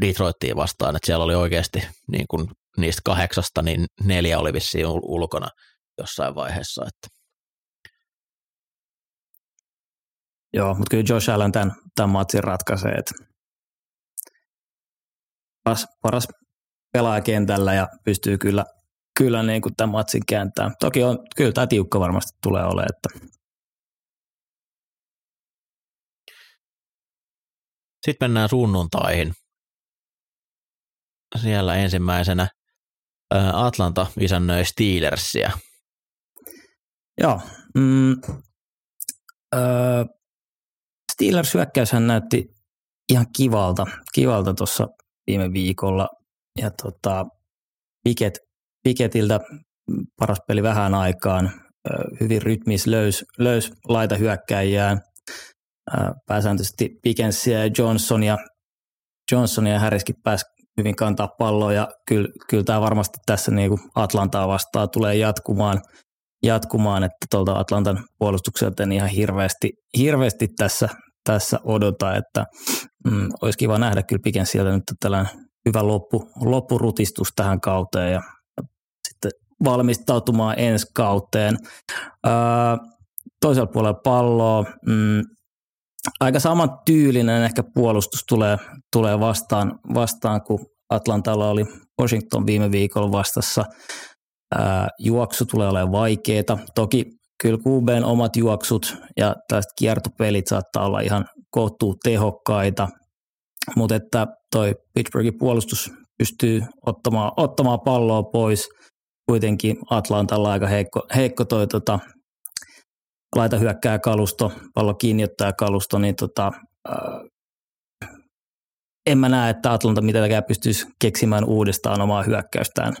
Detroittiin vastaan, että siellä oli oikeasti niin kuin niistä kahdeksasta, niin neljä oli vissiin ulkona jossain vaiheessa. Että. Joo, mutta kyllä Josh Allen tämän, tämän matsin ratkaisee, että paras, paras pelaaja kentällä ja pystyy kyllä, kyllä niin kuin tämän matsin kääntämään. Toki on, kyllä tämä tiukka varmasti tulee olemaan, että Sitten mennään sunnuntaihin. Siellä ensimmäisenä Atlanta isännöi Steelersia. Joo. Mm, öö, Steelers hyökkäyshän näytti ihan kivalta, kivalta tuossa viime viikolla. Ja tota, Piket, Piketiltä paras peli vähän aikaan, hyvin rytmis, löys, löys laita hyökkäjään. Pääsääntöisesti Pickensia ja Johnsonia, Johnsonia ja Harriskin pääsi hyvin kantaa palloa ja kyllä, kyllä tämä varmasti tässä niin kuin Atlantaa vastaan tulee jatkumaan, jatkumaan että tuolta Atlantan puolustukselta en ihan hirveästi, hirveästi tässä, tässä odota, että mm, olisi kiva nähdä kyllä Piken sieltä nyt tällainen hyvä loppu, loppurutistus tähän kauteen ja sitten valmistautumaan ensi kauteen. Öö, toisella puolella palloa, mm, aika saman tyylinen ehkä puolustus tulee, tulee vastaan, vastaan, kun Atlantalla oli Washington viime viikolla vastassa. Ää, juoksu tulee olemaan vaikeaa. Toki kyllä QBn omat juoksut ja tällaiset kiertopelit saattaa olla ihan kohtuu tehokkaita, mutta että toi Pittsburghin puolustus pystyy ottamaan, ottamaan palloa pois. Kuitenkin Atlantalla aika heikko, heikko toi tota, laita hyökkää kalusto, pallo kiinniottaa kalusto, niin tota, äh, en mä näe, että Atlanta mitenkään pystyisi keksimään uudestaan omaa hyökkäystään,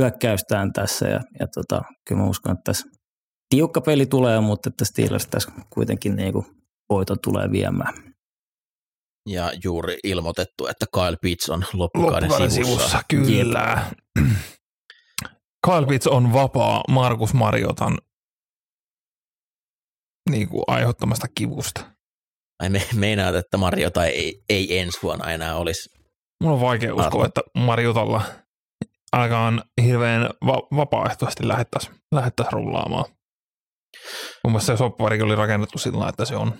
hyökkäystään tässä. Ja, ja tota, kyllä mä uskon, että tässä tiukka peli tulee, mutta että Steelers tässä kuitenkin niin kuin voito tulee viemään. Ja juuri ilmoitettu, että Kyle Pitts on loppukauden, loppukauden sivussa. sivussa. Kyllä. Kyle Pitts on vapaa Markus Mariotan niin kuin aiheuttamasta kivusta. Ai me, meinaat, että Mariota ei, ei ensi vuonna enää olisi. Mulla on vaikea uskoa, että Mariotalla aikaan hirveän va- vapaaehtoisesti lähettäisiin lähettäisi rullaamaan. Mun mielestä se sopparikin oli rakennettu sillä että se on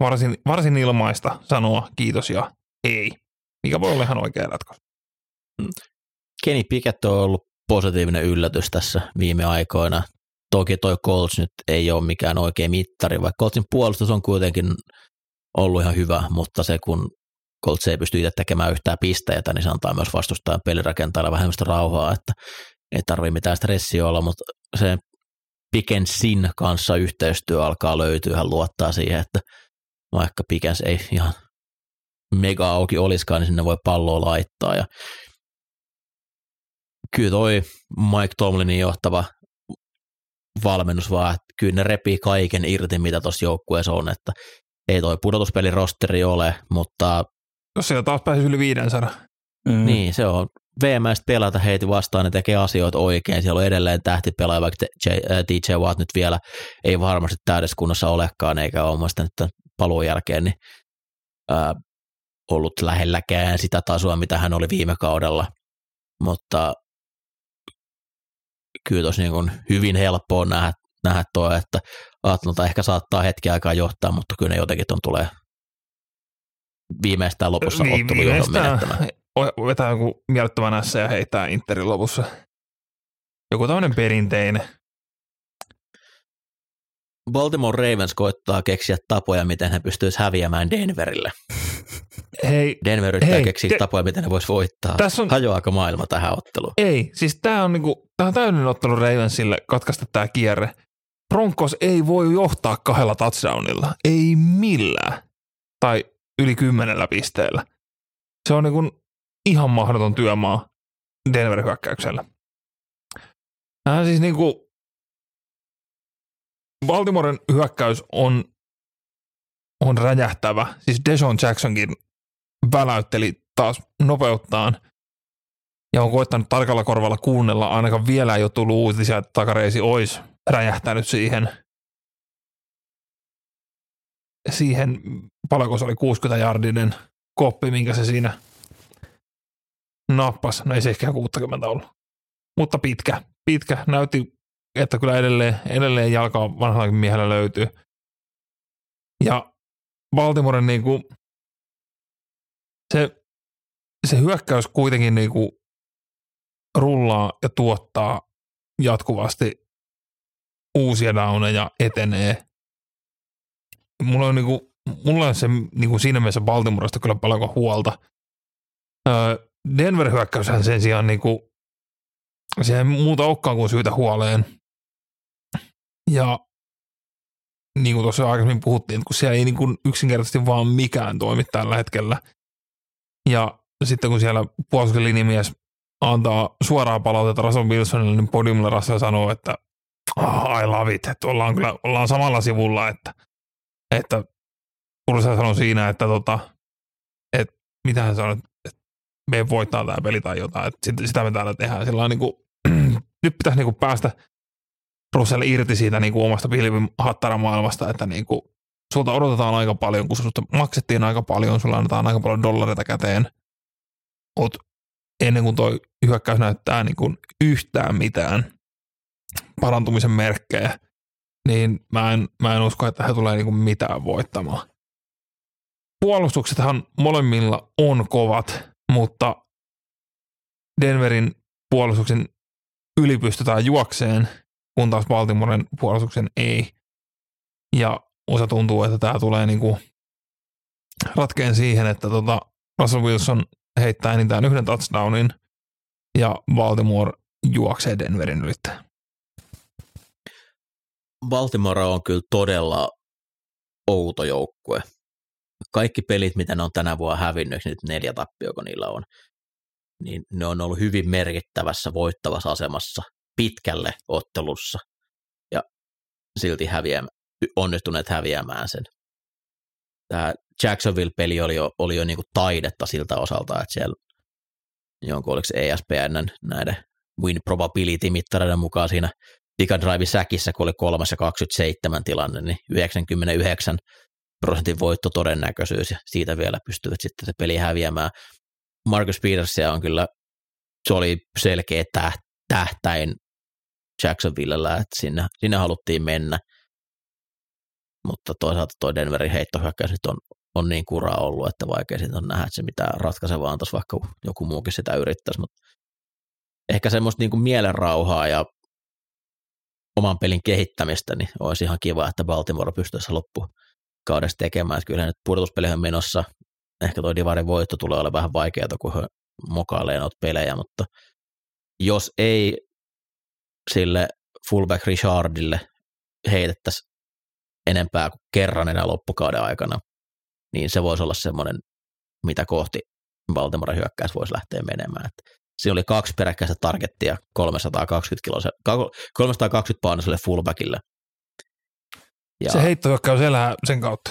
varsin, varsin ilmaista sanoa kiitos ja ei, mikä voi olla ihan oikea ratkaisu. Kenny Pickett on ollut positiivinen yllätys tässä viime aikoina. Toki toi Colts nyt ei ole mikään oikea mittari, vaikka Coltsin puolustus on kuitenkin ollut ihan hyvä, mutta se kun Colts ei pysty itse tekemään yhtään pisteitä, niin se antaa myös vastustajan pelirakentajalle vähän rauhaa, että ei tarvitse mitään stressiä olla, mutta se Pickensin kanssa yhteistyö alkaa löytyä, hän luottaa siihen, että vaikka Pickens ei ihan mega auki olisikaan, niin sinne voi palloa laittaa ja kyllä toi Mike Tomlinin johtava valmennus, vaan että kyllä ne repii kaiken irti, mitä tuossa joukkueessa on, että ei toi pudotuspelin rosteri ole, mutta... Jos siellä taas pääsisi yli 500. Mm. Niin, se on veemäistä pelata heitä vastaan, ne tekee asioita oikein, siellä on edelleen tähtipelaaja, vaikka DJ Watt nyt vielä ei varmasti täydessä kunnossa olekaan, eikä ole muista nyt paluun jälkeen, niin ää, ollut lähelläkään sitä tasoa, mitä hän oli viime kaudella, mutta kyllä tosi niin hyvin helppoa nähdä, nähdä tuo, että Atlanta ehkä saattaa hetki aikaa johtaa, mutta kyllä ne jotenkin on tulee viimeistään lopussa Vi- ottelu johdon menettämään. Vetää joku miellyttävän ässä ja heittää Interin lopussa. Joku tämmöinen perinteinen. Baltimore Ravens koittaa keksiä tapoja, miten he pystyisivät häviämään Denverille. Hei, Denver yrittää hei, keksiä de- tapoja, miten ne vois voittaa. Tässä on, Hajoaako maailma tähän otteluun? Ei, siis tämä on, niinku, tää on täydellinen ottelu Ravensille katkaista tämä kierre. Broncos ei voi johtaa kahdella touchdownilla. Ei millään. Tai yli kymmenellä pisteellä. Se on niin kuin ihan mahdoton työmaa Denver hyökkäyksellä. Hän siis niin kuin Baltimoren hyökkäys on, on räjähtävä. Siis Deshaun Jacksonkin väläytteli taas nopeuttaan ja on koittanut tarkalla korvalla kuunnella. Ainakaan vielä ei ole tullut uutisia, että takareisi olisi räjähtänyt siihen, siihen paljonko se oli 60 jardinen koppi, minkä se siinä nappas. No ei se ehkä 60 ollut, mutta pitkä, pitkä. Näytti, että kyllä edelleen, edelleen jalkaa vanhallakin miehellä löytyy. Ja Baltimoren niin kuin, se, se hyökkäys kuitenkin niin kuin rullaa ja tuottaa jatkuvasti uusia downeja etenee. Mulla on, niinku, mulla on se niinku siinä mielessä Baltimoresta kyllä paljon huolta. Öö, Denver hyökkäyshän sen sijaan niinku, se ei muuta olekaan kuin syytä huoleen. Ja niin kuin tuossa aikaisemmin puhuttiin, kun siellä ei niin kuin yksinkertaisesti vaan mikään toimi tällä hetkellä. Ja sitten kun siellä puolustuksen linimies antaa suoraa palautetta Russell Wilsonille, niin podiumilla Russell sanoo, että oh, I love it, että ollaan kyllä ollaan samalla sivulla, että, että Ursa sanoi siinä, että, tota, että mitä hän sanoi, että me voittaa tämä peli tai jotain, että sitä, me täällä tehdään. Sillä niin kuin, nyt pitäisi niin kuin päästä Russell irti siitä niin kuin omasta pilvin maailmasta, että niin kuin, sulta odotetaan aika paljon, kun sulta maksettiin aika paljon, sulla annetaan aika paljon dollareita käteen, mutta ennen kuin toi hyökkäys näyttää niin kuin yhtään mitään parantumisen merkkejä, niin mä en, mä en usko, että he tulee niin kuin mitään voittamaan. Puolustuksethan molemmilla on kovat, mutta Denverin puolustuksen yli pystytään juokseen, kun taas Baltimoren puolustuksen ei. Ja osa tuntuu, että tämä tulee niinku ratkeen siihen, että tota Russell Wilson heittää enintään yhden touchdownin ja Baltimore juoksee Denverin ylittä. Baltimore on kyllä todella outo joukkue. Kaikki pelit, mitä ne on tänä vuonna hävinnyt, nyt neljä tappia, kun niillä on, niin ne on ollut hyvin merkittävässä voittavassa asemassa pitkälle ottelussa ja silti häviä, onnistuneet häviämään sen. Tämä Jacksonville-peli oli jo, oli jo niin kuin taidetta siltä osalta, että siellä jonkun oliko ESPN näiden win probability-mittareiden mukaan siinä Pika Drive säkissä, kun oli kolmas ja 27 tilanne, niin 99 prosentin voittotodennäköisyys ja siitä vielä pystyvät sitten se peli häviämään. Marcus Petersia on kyllä, se oli selkeä tähtäin Jacksonvillellä, että sinne, sinne haluttiin mennä. Mutta toisaalta tuo Denverin heittohyökkäys nyt on, on niin kuraa ollut, että vaikea siitä on nähdä, että se mitään ratkaisevaa antaisi, vaikka joku muukin sitä yrittäisi. Mutta ehkä semmoista niin kuin mielenrauhaa ja oman pelin kehittämistä, niin olisi ihan kiva, että Baltimore pystyisi loppukaudessa tekemään. Että kyllä nyt pudotuspelihän menossa, ehkä tuo Divarin voitto tulee olemaan vähän vaikeaa, kun he mokailee noita pelejä, mutta jos ei sille fullback Richardille heitettäisi enempää kuin kerran enää loppukauden aikana, niin se voisi olla semmoinen, mitä kohti Baltimore hyökkäys voisi lähteä menemään. Että Siinä oli kaksi peräkkäistä targettia 320, kilose, 320 painoiselle fullbackille. Ja se heittohyökkäys elää sen kautta.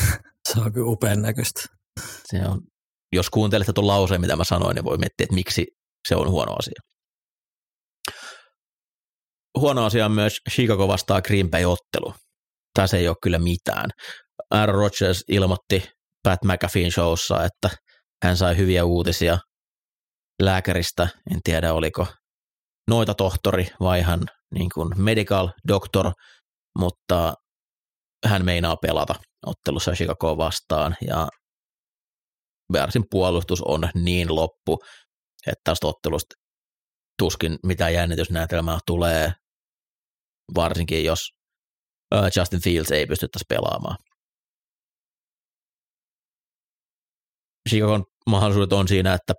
se on kyllä upean näköistä. Se on, jos kuuntelette tuon lauseen, mitä mä sanoin, niin voi miettiä, että miksi se on huono asia. Huono asia on myös Chicago vastaa Green Bay-ottelu. Tässä ei ole kyllä mitään. Aaron Rodgers ilmoitti Pat McAfeen showssa, että hän sai hyviä uutisia lääkäristä, en tiedä oliko noita tohtori vai ihan niin kuin medical doctor, mutta hän meinaa pelata ottelussa Chicago vastaan ja Bearsin puolustus on niin loppu, että tästä ottelusta tuskin mitään jännitysnäytelmää tulee, varsinkin jos Justin Fields ei pystyttäisi pelaamaan. Chicagon mahdollisuudet on siinä, että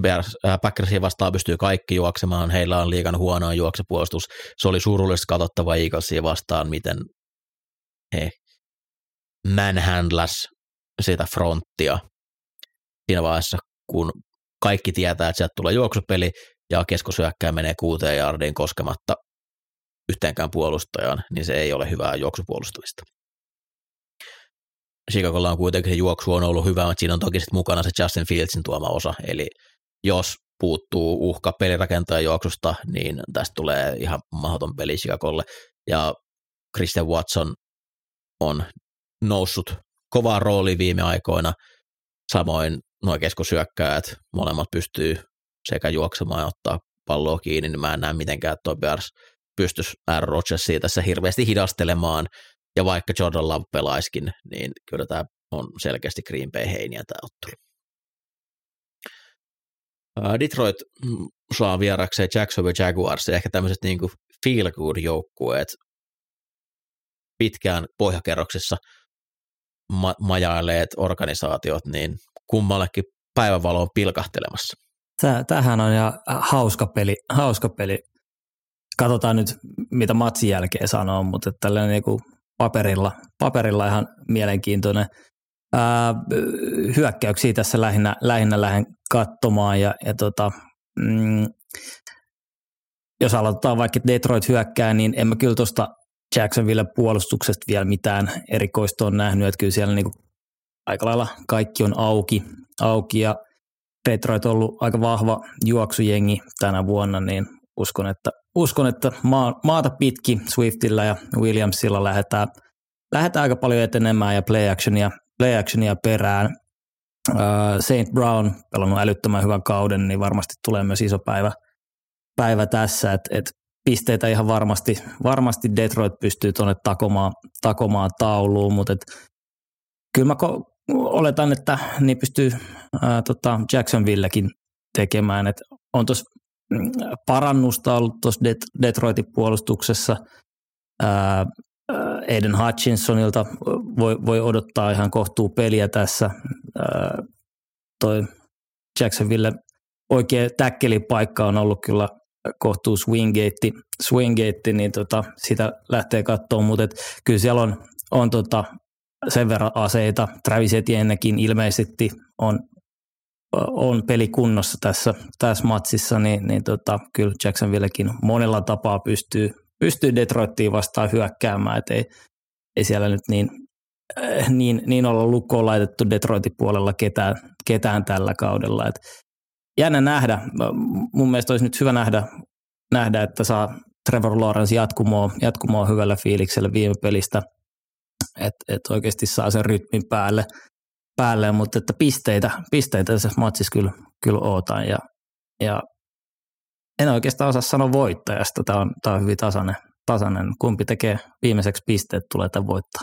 Bears, Packersia vastaan pystyy kaikki juoksemaan, heillä on liikan huono juoksepuolustus. Se oli surullista katsottava Eaglesia vastaan, miten he manhandlas sitä fronttia siinä vaiheessa, kun kaikki tietää, että sieltä tulee juoksupeli ja keskusyökkää menee kuuteen jardiin koskematta yhteenkään puolustajaan, niin se ei ole hyvää juoksupuolustamista. Chicagolla on kuitenkin se juoksu on ollut hyvä, mutta siinä on toki sitten mukana se Justin Fieldsin tuoma osa, eli jos puuttuu uhka pelirakentajan juoksusta, niin tästä tulee ihan mahdoton peli Chicagolle, ja Christian Watson on noussut kovaa rooli viime aikoina, samoin nuo keskusyökkäät, molemmat pystyy sekä juoksemaan ja ottaa palloa kiinni, niin mä en näe mitenkään, toi Bears pystyisi Aaron Rodgersia tässä hirveästi hidastelemaan, ja vaikka Jordan Love pelaiskin, niin kyllä tämä on selkeästi Green Bay heiniä tämä ottelu. Detroit mm, saa vierakseen Jacksonville Jaguars, ehkä tämmöiset niin feel good joukkueet pitkään pohjakerroksessa ma- majailleet organisaatiot, niin kummallekin päivänvalo on pilkahtelemassa. Tämähän on ja hauska peli, hauska peli. Katsotaan nyt, mitä matsin jälkeen sanoo, mutta tällainen niin paperilla, paperilla ihan mielenkiintoinen. Ää, hyökkäyksiä tässä lähinnä, lähinnä lähden katsomaan ja, ja tota, mm, jos aloitetaan vaikka Detroit hyökkää, niin en mä kyllä tuosta Jacksonville puolustuksesta vielä mitään erikoista on nähnyt, että kyllä siellä niin aika lailla kaikki on auki, auki ja Detroit on ollut aika vahva juoksujengi tänä vuonna, niin uskon, että, uskon, että maa, maata pitki Swiftillä ja Williamsilla lähdetään, lähdetään aika paljon etenemään ja play actionia, play actionia perään. Uh, Saint Brown pelannut älyttömän hyvän kauden, niin varmasti tulee myös iso päivä, päivä tässä, että et pisteitä ihan varmasti, varmasti Detroit pystyy tuonne takomaan, takomaan tauluun, mutta et, kyllä mä ko- oletan, että niin pystyy ää, tota Jacksonvillekin tekemään, että on tuossa parannusta ollut tuossa Det- Detroitin puolustuksessa. Aiden Hutchinsonilta voi, voi odottaa ihan kohtuu peliä tässä. Toi Jacksonville oikea täkkelipaikka on ollut kyllä kohtuu swinggate, swinggate niin tota, sitä lähtee katsomaan, mutta kyllä siellä on, on tota, sen verran aseita. Travis Etiennekin ilmeisesti on, on peli kunnossa tässä, tässä matsissa, niin, niin tota, kyllä Jacksonvillekin monella tapaa pystyy, pystyy Detroittiin vastaan hyökkäämään, että ei, ei siellä nyt niin, niin, niin olla lukkoon laitettu Detroitin puolella ketään, ketään tällä kaudella. Et jännä nähdä. Mun mielestä olisi nyt hyvä nähdä, nähdä että saa Trevor Lawrence jatkumoa, jatkumoa hyvällä fiiliksellä viime pelistä, että et oikeasti saa sen rytmin päälle, päälle mutta että pisteitä, pisteitä tässä matsissa kyllä, kyllä ootan ja, ja en oikeastaan osaa sanoa voittajasta. Tämä on, tämä on hyvin tasainen, tasainen. Kumpi tekee viimeiseksi pisteet, tulee tämän voittaa.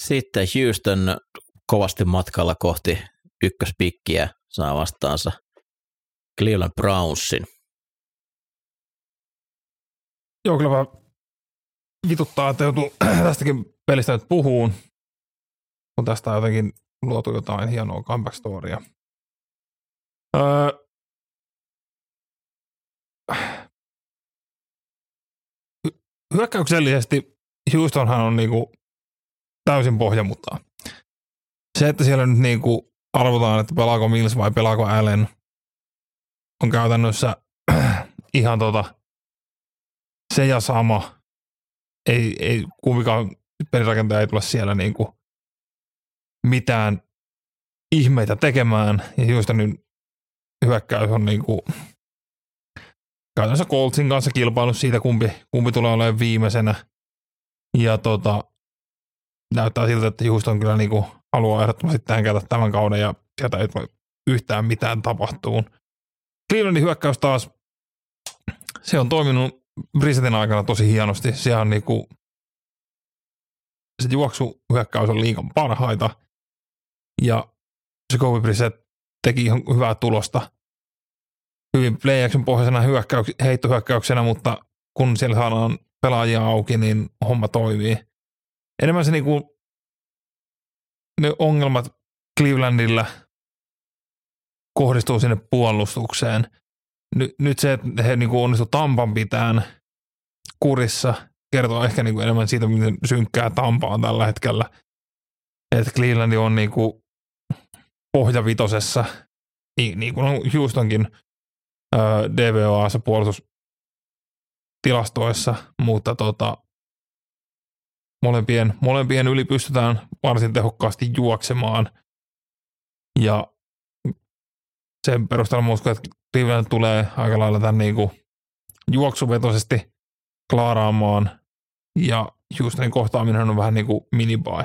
Sitten Houston kovasti matkalla kohti ykköspikkiä saa vastaansa Cleveland Brownsin. Joo, kyllä vaan vituttaa, että joutuu tästäkin pelistä nyt puhuun, kun tästä on jotenkin luotu jotain hienoa comeback storya. Öö, hyökkäyksellisesti Houstonhan on niinku täysin pohjamuttaa. Se, että siellä nyt niinku arvotaan, että pelaako Mills vai pelaako Allen, on käytännössä ihan tota, se ja sama. Ei, ei kumpikaan pelirakentaja ei tule siellä niinku mitään ihmeitä tekemään. Ja just nyt hyökkäys on niinku käytännössä Coltsin kanssa kilpailu siitä, kumpi, kumpi tulee olemaan viimeisenä. Ja tota, näyttää siltä, että Houston kyllä niinku haluaa ehdottomasti tähän tämän kauden ja sieltä ei tule yhtään mitään tapahtuu. Clevelandin hyökkäys taas, se on toiminut Brissetin aikana tosi hienosti. Se on niinku, se juoksuhyökkäys on liikan parhaita ja Jacoby Brissett teki ihan hyvää tulosta hyvin play pohjaisena hyökkäyks- heittohyökkäyksenä, mutta kun siellä saadaan pelaajia auki, niin homma toimii. Enemmän se niinku ne ongelmat Clevelandilla kohdistuu sinne puolustukseen. Ny, nyt se, että he niin onnistu Tampan pitään kurissa, kertoo ehkä niin kuin enemmän siitä, miten synkkää Tampa on tällä hetkellä. Että Cleveland on niin kuin pohjavitosessa, niin, niin kuin on Houstonkin DVOAssa puolustustilastoissa, mutta tota, molempien, molempien yli pystytään varsin tehokkaasti juoksemaan. Ja sen perusteella uskon, että Cleveland tulee aika lailla tämän niin kuin juoksuvetoisesti klaaraamaan. Ja Houstonin kohtaaminen on vähän niin kuin minibai.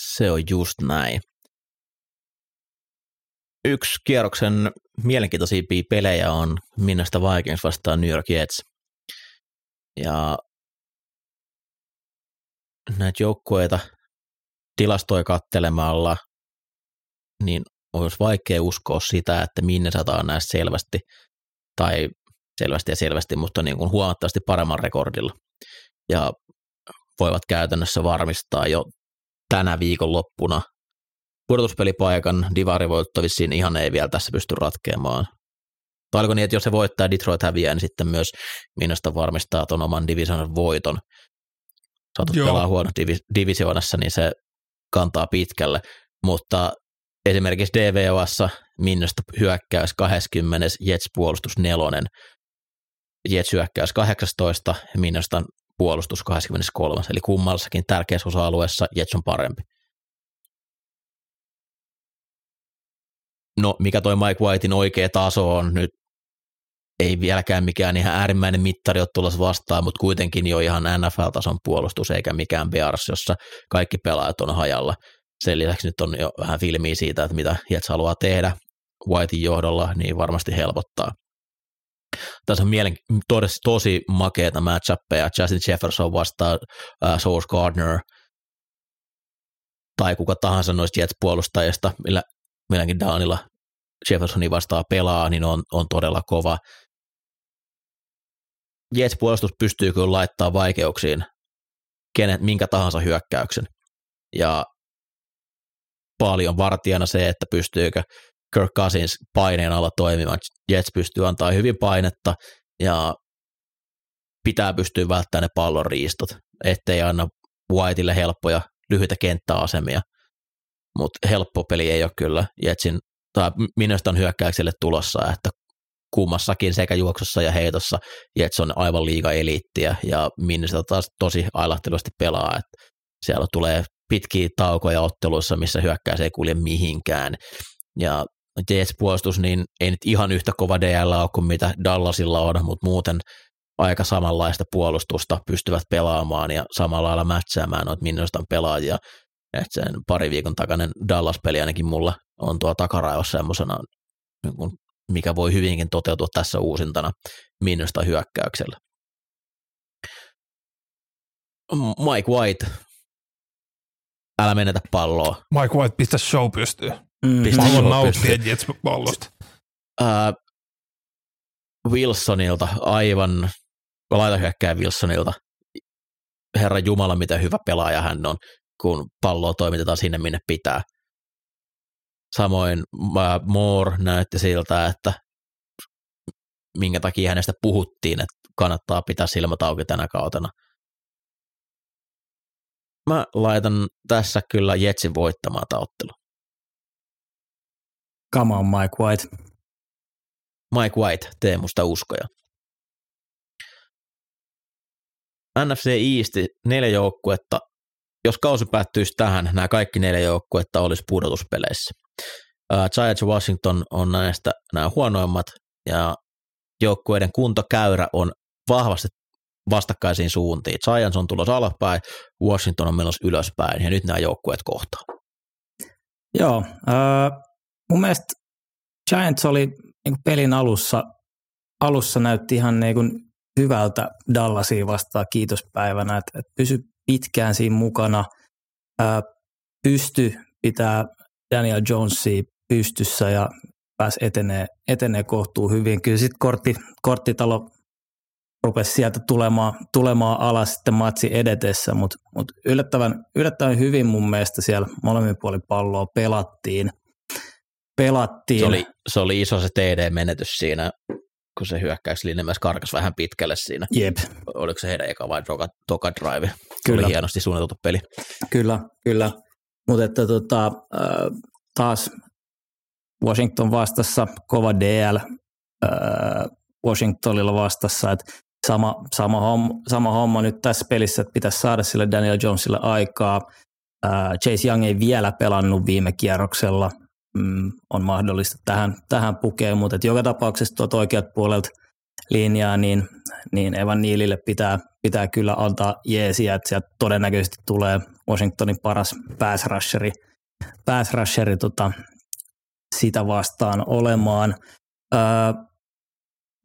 Se on just näin. Yksi kierroksen mielenkiintoisimpia pelejä on Minnasta Vikings vastaan New York Jets. Ja näitä joukkueita tilastoja kattelemalla, niin olisi vaikea uskoa sitä, että minne sataan näistä selvästi, tai selvästi ja selvästi, mutta niin kuin huomattavasti paremman rekordilla. Ja voivat käytännössä varmistaa jo tänä viikonloppuna pudotuspelipaikan divarivoitto vissiin ihan ei vielä tässä pysty ratkeamaan. Tai oliko niin, että jos se voittaa Detroit häviää, niin sitten myös minusta varmistaa tuon oman divisionan voiton. Saatut pelaa huono divi- divisioonassa, niin se kantaa pitkälle. Mutta esimerkiksi DVOssa Minnosta hyökkäys 20, Jets puolustus nelonen, Jets hyökkäys 18 ja Minnostan puolustus 23. Eli kummassakin tärkeässä osa-alueessa Jets on parempi. No, mikä toi Mike Whitein oikea taso on nyt, ei vieläkään mikään ihan äärimmäinen mittari ole tulossa vastaan, mutta kuitenkin jo ihan NFL-tason puolustus, eikä mikään Bears, jossa kaikki pelaajat on hajalla. Sen lisäksi nyt on jo vähän filmiä siitä, että mitä Jets haluaa tehdä Whitein johdolla, niin varmasti helpottaa. Tässä on mielen, tosi, tosi makeita matchappeja. Justin Jefferson vastaa äh, Source Gardner tai kuka tahansa noista Jets-puolustajista, millä milläkin downilla Jeffersoni vastaa pelaa, niin on, on todella kova. Jets-puolustus pystyy kyllä laittaa vaikeuksiin kenet, minkä tahansa hyökkäyksen. Ja paljon vartijana se, että pystyykö Kirk Cousins paineen alla toimimaan. Jets pystyy antaa hyvin painetta ja pitää pystyä välttämään ne pallon riistot, ettei anna Whiteille helppoja lyhyitä kenttäasemia. Mutta helppo peli ei ole kyllä Jetsin, tai on hyökkäykselle tulossa, että kummassakin sekä juoksussa ja heitossa Jets on aivan liiga eliittiä ja Minnesota taas tosi ailahtelusti pelaa, että siellä tulee pitkiä taukoja otteluissa, missä hyökkäys ei kulje mihinkään. Ja Jets-puolustus, niin ei nyt ihan yhtä kova DL ole kuin mitä Dallasilla on, mutta muuten aika samanlaista puolustusta pystyvät pelaamaan ja samalla lailla mätsäämään noita Minnesota pelaajia. että sen pari viikon takainen Dallas-peli ainakin mulla on tuo takarajossa semmoisena, niin mikä voi hyvinkin toteutua tässä uusintana Minnesota hyökkäyksellä. Mike White, älä menetä palloa. Mike White, pistä show pystyy. Mm. Pistä Mä haluan nauttia Jets-pallosta. Uh, Wilsonilta, aivan laitahyökkää Wilsonilta. Herra Jumala, mitä hyvä pelaaja hän on, kun palloa toimitetaan sinne, minne pitää. Samoin uh, Moore näytti siltä, että minkä takia hänestä puhuttiin, että kannattaa pitää silmät auki tänä kautena. Mä laitan tässä kyllä Jetsin voittamaan ottelu. Come on, Mike White. Mike White, tee musta uskoja. NFC East neljä joukkuetta. Jos kausi päättyisi tähän, nämä kaikki neljä joukkuetta olisi pudotuspeleissä. Uh, Giants Washington on näistä nämä huonoimmat, ja joukkueiden kuntokäyrä on vahvasti vastakkaisiin suuntiin. Giants on tulossa alaspäin, Washington on menossa ylöspäin, ja nyt nämä joukkueet kohtaa. Joo, äh, mun mielestä Giants oli niin pelin alussa, alussa näytti ihan niin kuin hyvältä Dallasia vastaan kiitospäivänä, että, että pysy pitkään siinä mukana, ää, pysty pitää Daniel Jonesia pystyssä ja pääsi etenee, etenee kohtuu hyvin. Kyllä sitten kortti, korttitalo rupesi sieltä tulemaan, tulemaan alas sitten matsi edetessä, mutta mut yllättävän, yllättävän hyvin mun mielestä siellä molemmin puolin palloa pelattiin. pelattiin. Se oli, se oli iso se TD-menetys siinä, kun se hyökkäyslinja myös karkas vähän pitkälle siinä. Jep. Oliko se heidän eka vai toka, toka drive? Kyllä. oli hienosti suunniteltu peli. Kyllä, kyllä. Mutta että tota, taas Washington vastassa, kova DL Washingtonilla vastassa, että sama, sama, homma, sama homma nyt tässä pelissä, että pitäisi saada sille Daniel Jonesille aikaa. Chase Young ei vielä pelannut viime kierroksella, mm, on mahdollista tähän, tähän pukea, mutta että joka tapauksessa tuot oikeat puolelta linjaa, niin, niin Evan Niilille pitää, pitää kyllä antaa jeesiä, että sieltä todennäköisesti tulee Washingtonin paras pass rusheri, pass tota, sitä vastaan olemaan. Ää,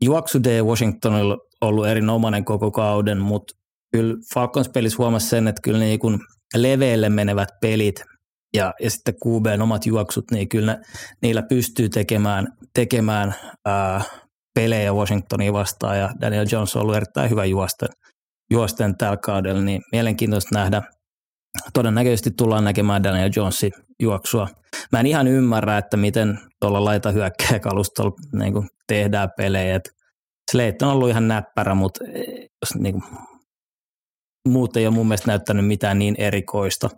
juoksu D Washingtonilla ollut erinomainen koko kauden, mutta kyllä Falcons pelissä huomasi sen, että kyllä niin kuin leveille menevät pelit ja, ja sitten QBn omat juoksut, niin kyllä niillä pystyy tekemään, tekemään ää, pelejä Washingtonia vastaan ja Daniel Jones on ollut erittäin hyvä juosten, juosten tällä kaudella, niin mielenkiintoista nähdä. Todennäköisesti tullaan näkemään Daniel Jonesin juoksua. Mä en ihan ymmärrä, että miten tuolla laita hyökkäjäkalustolla niin tehdään pelejä. Et Slate on ollut ihan näppärä, mutta jos niin kuin, muut ei ole mun mielestä näyttänyt mitään niin erikoista.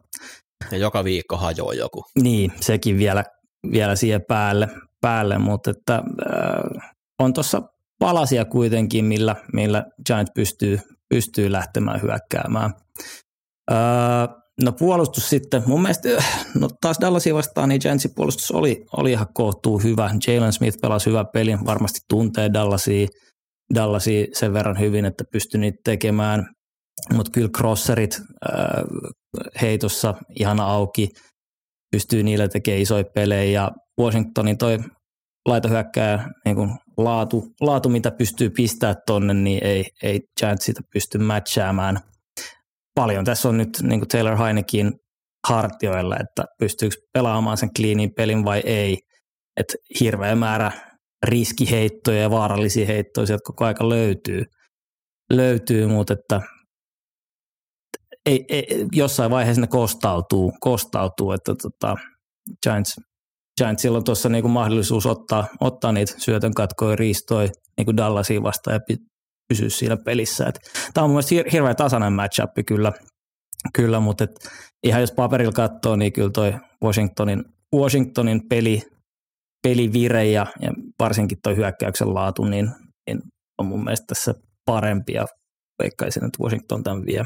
Ja joka viikko hajoaa joku. Niin, sekin vielä, vielä siihen päälle, päälle mutta että, äh, on tuossa palasia kuitenkin, millä, millä Giant pystyy, pystyy lähtemään hyökkäämään. Öö, no puolustus sitten, mun mielestä no taas Dallasia vastaan, niin Giantsin puolustus oli, oli ihan kohtuu hyvä. Jalen Smith pelasi hyvä peli, varmasti tuntee Dallasia, Dallasia sen verran hyvin, että pystyi niitä tekemään. Mutta kyllä crosserit äh, heitossa ihan auki, pystyy niillä tekemään isoja pelejä ja Washingtonin toi laitohyökkää niin kuin laatu, laatu, mitä pystyy pistää tonne, niin ei, ei Giants sitä pysty matchaamaan. Paljon tässä on nyt niin kuin Taylor Heinekin hartioilla, että pystyykö pelaamaan sen cleanin pelin vai ei. Että hirveä määrä riskiheittoja ja vaarallisia heittoja sieltä koko aika löytyy, löytyy mutta että ei, ei, jossain vaiheessa ne kostautuu, kostautuu että tota, Giants Giantsilla on tuossa niinku mahdollisuus ottaa, ottaa niitä syötön katkoja riistoja niinku Dallasia vastaan ja pysyä siinä pelissä. Tämä on mun mielestä hirveän tasainen matchup kyllä, kyllä mutta et ihan jos paperilla katsoo, niin kyllä toi Washingtonin, Washingtonin peli, pelivire ja, ja varsinkin toi hyökkäyksen laatu, niin, niin on mun mielestä tässä parempi ja veikkaisin, että Washington tämän vie.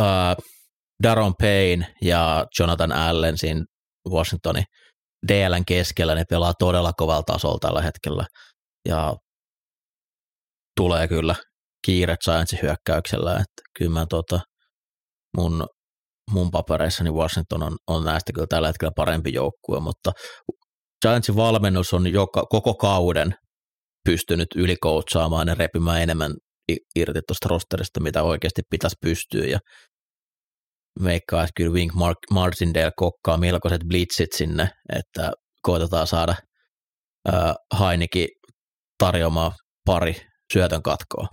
Uh, Daron Payne ja Jonathan Allen siinä Washingtonin DLn keskellä, ne pelaa todella kovalla tasolla tällä hetkellä ja tulee kyllä kiire Giantsin hyökkäyksellä, että kyllä mä tota, mun, mun papereissani Washington on, on näistä kyllä tällä hetkellä parempi joukkue, mutta Giantsin valmennus on joka, koko kauden pystynyt ylikoutsaamaan ja repimään enemmän irti tuosta rosterista, mitä oikeasti pitäisi pystyä ja veikkaa, että kyllä Wink Mark, Martindale kokkaa melkoiset blitzit sinne, että koitetaan saada äh, Hainikin tarjoamaan pari syötön katkoa.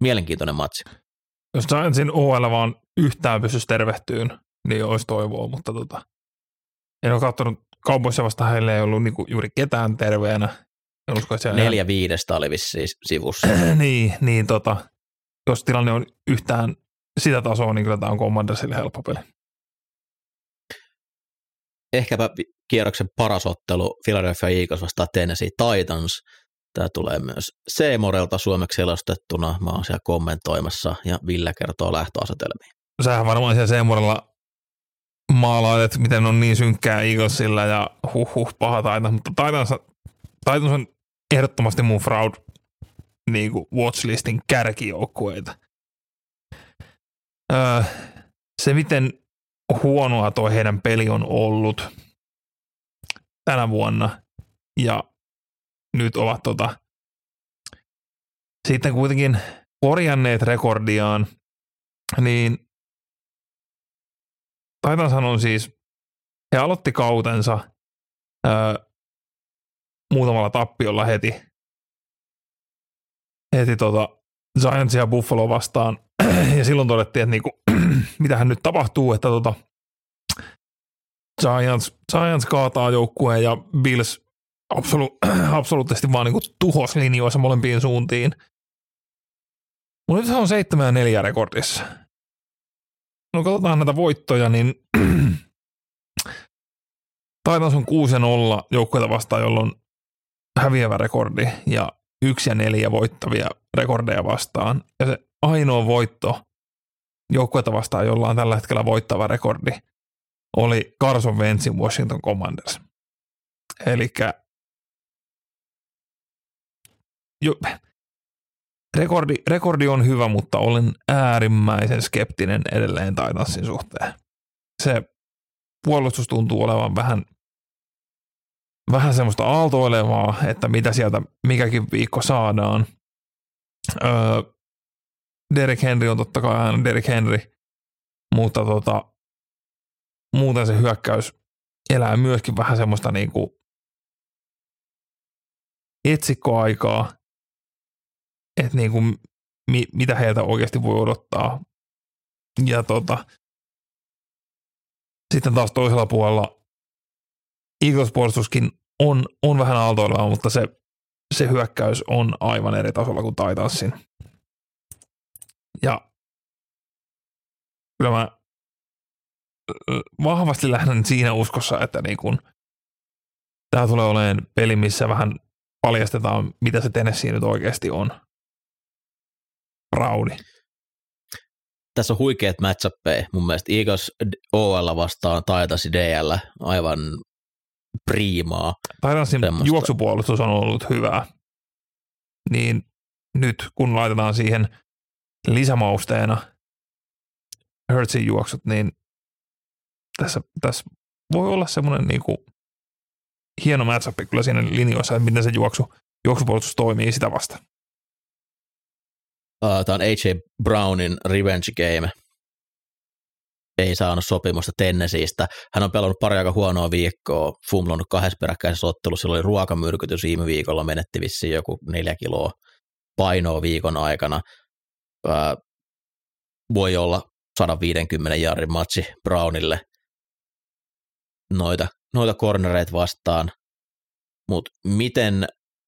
Mielenkiintoinen matsi. Jos Giantsin OL vaan yhtään pystyisi tervehtyyn, niin olisi toivoa, mutta tota, en ole katsonut kaupoissa vasta heille ei ollut niinku juuri ketään terveenä. En usko, että Neljä viidestä oli vissiin sivussa. niin, niin tota, jos tilanne on yhtään sitä tasoa, niin kyllä tämä on Commandersille helppo peli. Ehkäpä kierroksen paras ottelu Philadelphia Eagles vastaan Tennessee Titans. Tämä tulee myös Seemorelta suomeksi selostettuna. Mä oon siellä kommentoimassa ja Ville kertoo lähtöasetelmiin. Sähän varmaan siellä Seemorella maalailet, miten on niin synkkää Eaglesilla ja huh huh paha Titans, mutta Titans, Titans on ehdottomasti mun fraud niin kuin watchlistin kärkijoukkueita se, miten huonoa tuo heidän peli on ollut tänä vuonna ja nyt ovat tota, sitten kuitenkin korjanneet rekordiaan, niin taitan sanoa siis, he aloitti kautensa ää, muutamalla tappiolla heti heti tota Giantsia ja Buffalo vastaan. ja silloin todettiin, että niinku, mitähän nyt tapahtuu, että tota Giants, Giants kaataa joukkueen ja Bills absolu, absoluuttisesti vaan niinku tuhos linjoissa molempiin suuntiin. Mutta nyt se on 7 ja 4 rekordissa. No katsotaan näitä voittoja, niin Titans on 6 ja 0 joukkueita vastaan, jolloin häviävä rekordi ja 1 ja 4 voittavia rekordeja vastaan. Ja se ainoa voitto joukkueita vastaan, jolla on tällä hetkellä voittava rekordi, oli Carson Wentzin Washington Commanders. Eli jo, rekordi, rekordi on hyvä, mutta olen äärimmäisen skeptinen edelleen Titansin suhteen. Se puolustus tuntuu olevan vähän, vähän semmoista aaltoilevaa, että mitä sieltä mikäkin viikko saadaan. Öö, Derek Henry on totta kai aina Derek Henry, mutta tota, muuten se hyökkäys elää myöskin vähän semmoista niinku etsikkoaikaa, että niinku, mi, mitä heiltä oikeasti voi odottaa. Ja tota, sitten taas toisella puolella Eagles-puolustuskin on, on vähän aaltoileva, mutta se, se hyökkäys on aivan eri tasolla kuin Titansin. Ja kyllä mä vahvasti lähden siinä uskossa, että niin kun, tämä tulee olemaan peli, missä vähän paljastetaan, mitä se Tennessee nyt oikeasti on. Raudi. Tässä on huikeat matchappeja. Mun mielestä Eagles OL vastaan Taitasi DL aivan priimaa. Taitasin juoksupuolustus on ollut hyvää. Niin nyt kun laitetaan siihen lisämausteena Hertzin juoksut, niin tässä, tässä voi olla semmoinen niin kuin hieno matchup kyllä siinä linjoissa, että miten se juoksu, juoksupuolustus toimii sitä vasta. Uh, Tämä on AJ Brownin revenge game. Ei saanut sopimusta Tennesseeistä. Hän on pelannut pari aika huonoa viikkoa, fumlannut kahdessa peräkkäisessä ottelussa. Sillä oli ruokamyrkytys viime viikolla, menetti vissiin joku neljä kiloa painoa viikon aikana. Uh, voi olla 150 jardin matsi Brownille noita, noita cornereita vastaan, mutta miten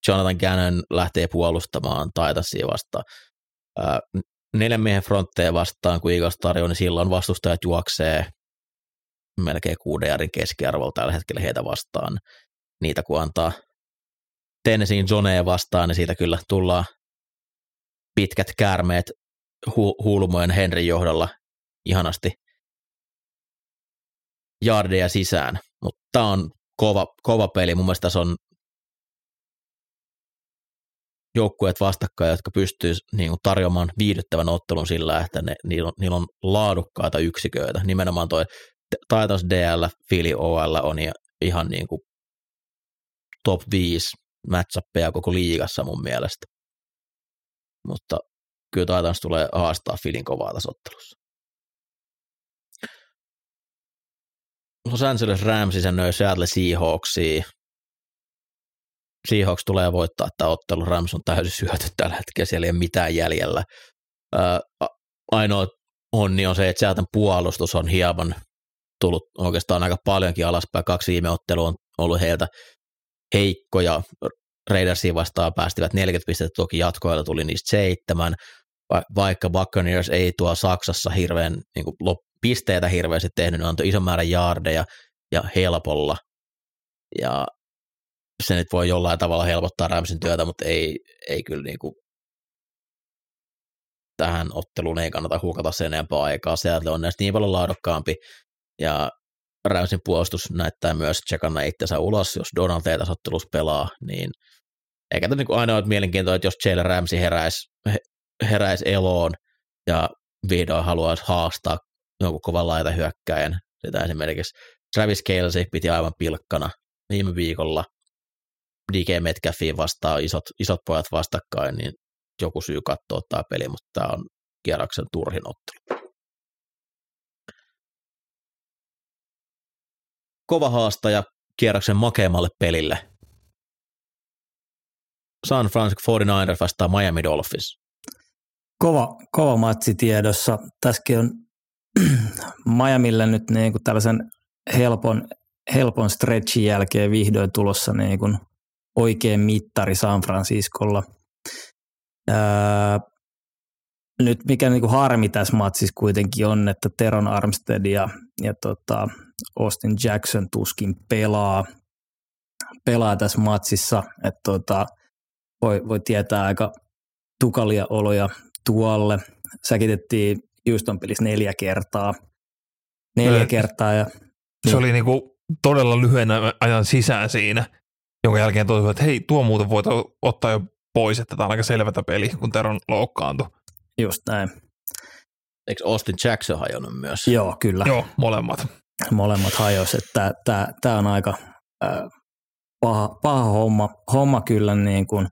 Jonathan Gannon lähtee puolustamaan Taitasia vastaan? Ää, neljän miehen frontteja vastaan, kun Eagles tarjoaa, niin silloin vastustajat juoksee melkein kuuden jarin keskiarvolla tällä hetkellä heitä vastaan. Niitä kun antaa Tennesseein zoneja vastaan, niin siitä kyllä tullaan pitkät käärmeet hu- Hulmojen Henrin johdolla ihanasti jardeja sisään, mutta tämä on kova, kova peli. Mun mielestä tässä on joukkueet vastakkain, jotka pystyy niin kuin, tarjoamaan viihdyttävän ottelun sillä, että ne, niillä, on, niillä on laadukkaita yksiköitä. Nimenomaan toi Titans DL, Philly OL on ihan niin kuin top 5 matchappeja koko liigassa mun mielestä. Mutta kyllä Titans tulee haastaa Philin kovaa tässä ottelussa. Los Angeles Ramsis ja Seattle Seahawksia. Seahawks tulee voittaa tämä ottelu. Rams on täysin syöty tällä hetkellä, siellä ei ole mitään jäljellä. Ää, ainoa onni on se, että Seattle puolustus on hieman tullut oikeastaan aika paljonkin alaspäin. Kaksi viime ottelua on ollut heiltä heikkoja. Raidersiin vastaan päästivät 40 pistettä, toki jatkoilla tuli niistä seitsemän, vaikka Buccaneers ei tuo Saksassa hirveän niin kuin pisteitä hirveästi tehnyt, ne antoi ison määrän jaardeja ja helpolla. Ja se nyt voi jollain tavalla helpottaa Ramsin työtä, mutta ei, ei kyllä niin kuin tähän otteluun ei kannata hukata sen enempää aikaa. Seattle on näistä niin paljon laadukkaampi ja Ramsin puolustus näyttää myös tsekanna itsensä ulos, jos Donald ei tässä ottelussa pelaa, niin eikä tämä niin ainoa mielenkiintoista, että jos Jalen Ramsey heräisi, heräisi eloon ja vihdoin haluaisi haastaa jonkun kovan laita hyökkäjän. Sitä esimerkiksi Travis Kelsey piti aivan pilkkana viime viikolla DK Metcalfiin vastaan isot, isot pojat vastakkain, niin joku syy katsoa tämä peli, mutta tämä on kierroksen turhin ottelu. Kova haastaja kierroksen makeammalle pelille. San Francisco 49ers vastaan Miami Dolphins. Kova, kova matsi tiedossa. Tässäkin on Miamille nyt niin kuin tällaisen helpon, helpon stretchin jälkeen vihdoin tulossa niin kuin oikein mittari San Franciscolla. Ää, nyt mikä niin kuin harmi tässä matsissa kuitenkin on, että Teron Armstead ja, ja tota Austin Jackson tuskin pelaa, pelaa tässä matsissa, että tota, voi, voi tietää aika tukalia oloja tuolle. Säkitettiin Houston pelissä neljä kertaa. Neljä no, kertaa. Ja, se niin. oli niinku todella lyhyen ajan sisään siinä, jonka jälkeen toivoi, että hei, tuo muuten voit ottaa jo pois, että tämä on aika selvätä peli, kun Teron loukkaantui. Just näin. Eikö Austin Jackson hajonnut myös? Joo, kyllä. Joo, molemmat. Molemmat hajos, että tämä on aika äh, paha, paha homma, homma kyllä niin kuin,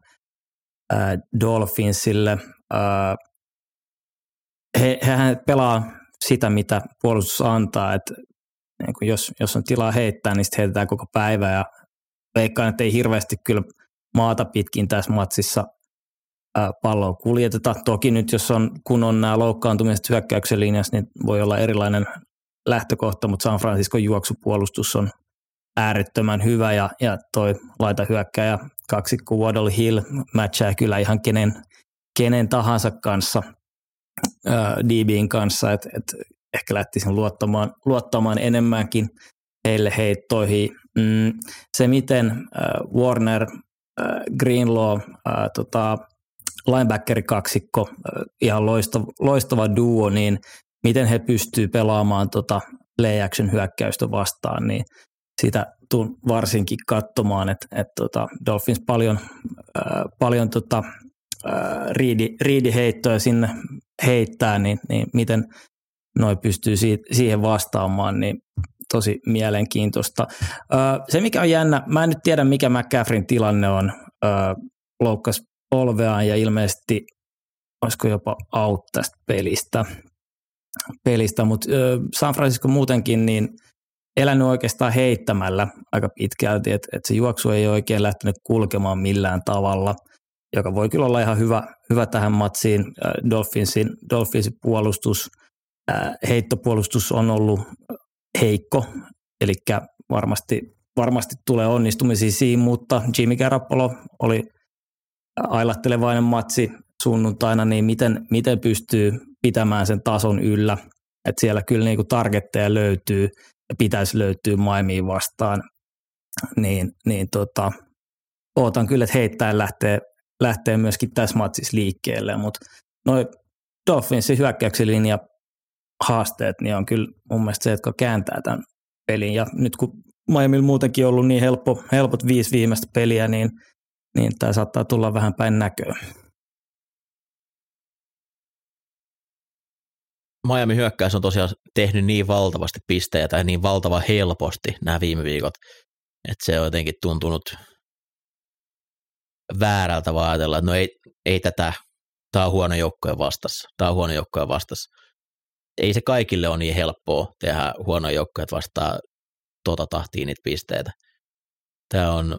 äh, Dolphinsille. Äh, he, hehän pelaa sitä, mitä puolustus antaa, että niin kuin jos, jos on tilaa heittää, niin sitten heitetään koko päivä ja veikkaan, että ei hirveästi kyllä maata pitkin tässä matsissa palloa kuljeteta. Toki nyt, jos on, kun on nämä loukkaantumiset hyökkäyksen linjassa, niin voi olla erilainen lähtökohta, mutta San Francisco juoksupuolustus on äärettömän hyvä ja, ja toi laita hyökkäjä kaksikko Waddle Hill matchaa kyllä ihan kenen, kenen tahansa kanssa, ää, DBin kanssa, että et ehkä lähtisin luottamaan, luottamaan enemmänkin heille heittoihin. Mm, se, miten äh, Warner, äh, Greenlaw, äh, tota, linebacker-kaksikko, ihan loistava, loistava duo, niin miten he pystyvät pelaamaan tota play action hyökkäystä vastaan, niin sitä tuun varsinkin katsomaan, että, että tota Dolphins paljon, äh, paljon tota, äh, riidi, riidiheittoja sinne heittää, niin, niin miten noi pystyy siitä, siihen vastaamaan, niin tosi mielenkiintoista. Se mikä on jännä, mä en nyt tiedä mikä McCaffreyn tilanne on, loukkas polveaan ja ilmeisesti olisiko jopa out tästä pelistä, pelistä. mutta San Francisco muutenkin niin elänyt oikeastaan heittämällä aika pitkälti, että et se juoksu ei oikein lähtenyt kulkemaan millään tavalla, joka voi kyllä olla ihan hyvä, hyvä tähän matsiin. Dolphinsin, Dolphinsin puolustus, heittopuolustus on ollut heikko, eli varmasti, varmasti tulee onnistumisia siinä, mutta Jimmy Garoppolo oli ailattelevainen matsi sunnuntaina, niin miten, miten pystyy pitämään sen tason yllä, että siellä kyllä niin kuin targetteja löytyy ja pitäisi löytyä Maimiin vastaan, niin, niin tota, ootan kyllä, että heittäen lähtee, lähtee myöskin tässä matsissa liikkeelle, mutta noin Dolphinsin hyökkäyksen linja haasteet, niin on kyllä mun mielestä se, jotka kääntää tämän pelin. Ja nyt kun Miamilla muutenkin ollut niin helppo, helpot viisi viimeistä peliä, niin niin tämä saattaa tulla vähän päin näköä. Miami hyökkäys on tosiaan tehnyt niin valtavasti pisteitä ja niin valtava helposti nämä viime viikot, että se on jotenkin tuntunut väärältä vaan ajatella, että no ei, ei tätä, tämä on huono joukkojen vastassa, tämä on huono joukkojen vastassa. Ei se kaikille ole niin helppoa tehdä huono joukkoja vastaan tota tahtiin niitä pisteitä. Tämä on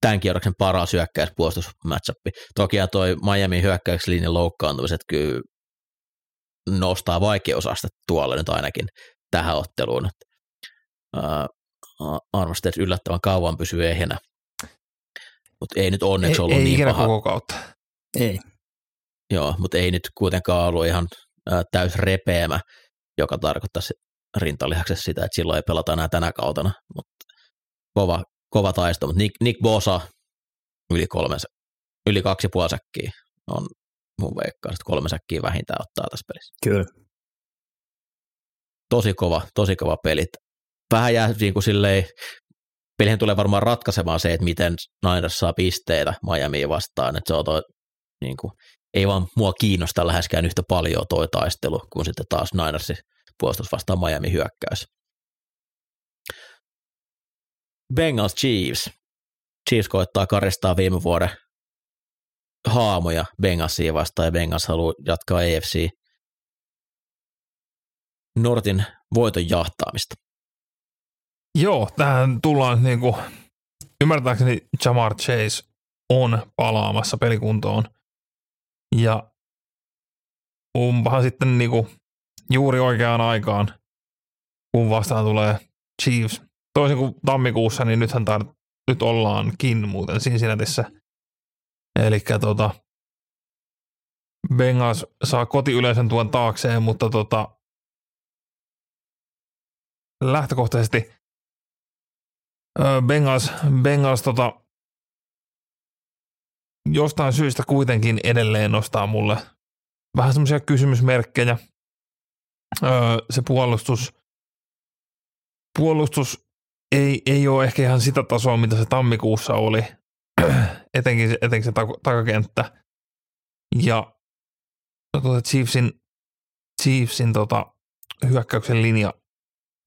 tämän kierroksen paras hyökkäyspuolustusmatchup. Toki ja toi Miami hyökkäyslinjan loukkaantumiset kyllä nostaa vaikeusastetta tuolle nyt ainakin tähän otteluun. Uh, Armstead yllättävän kauan pysyy ehjänä, mutta ei nyt onneksi ollut ei, niin ei paha. koko kautta. Ei. Joo, mutta ei nyt kuitenkaan ollut ihan uh, täys repeämä, joka tarkoittaisi rintalihaksessa sitä, että silloin ei pelata enää tänä kautena, mutta kova, kova taisto, mutta Nick, Nick Bosa yli, kolme, yli kaksi puoli säkkiä on mun veikkaa, että kolme säkkiä vähintään ottaa tässä pelissä. Kyllä. Tosi kova, tosi kova pelit. Vähän jää niin kuin silleen, pelihän tulee varmaan ratkaisemaan se, että miten Niners saa pisteitä Miamiin vastaan, että se on toi, niin kuin, ei vaan mua kiinnosta läheskään yhtä paljon toi taistelu, kuin sitten taas Ninersin puolustus vastaan Miami hyökkäys. Bengals Chiefs. Chiefs koittaa karistaa viime vuoden haamoja Bengalsia vastaan ja Bengals haluaa jatkaa AFC Nortin voiton jahtaamista. Joo, tähän tullaan niin kuin, ymmärtääkseni Jamar Chase on palaamassa pelikuntoon. Ja onpahan sitten niinku juuri oikeaan aikaan, kun vastaan tulee Chiefs. Toisin kuin tammikuussa, niin nythän tar- nyt ollaankin muuten Cincinnatissä. Eli tota, Bengals saa kotiyleisön tuon taakseen, mutta tota, lähtökohtaisesti Bengals, Bengals tota, jostain syystä kuitenkin edelleen nostaa mulle vähän semmoisia kysymysmerkkejä. se puolustus, puolustus ei, ei ole ehkä ihan sitä tasoa, mitä se tammikuussa oli, etenkin, etenkin se takakenttä. Ja tuota Chiefsin, Chiefsin tota, hyökkäyksen linja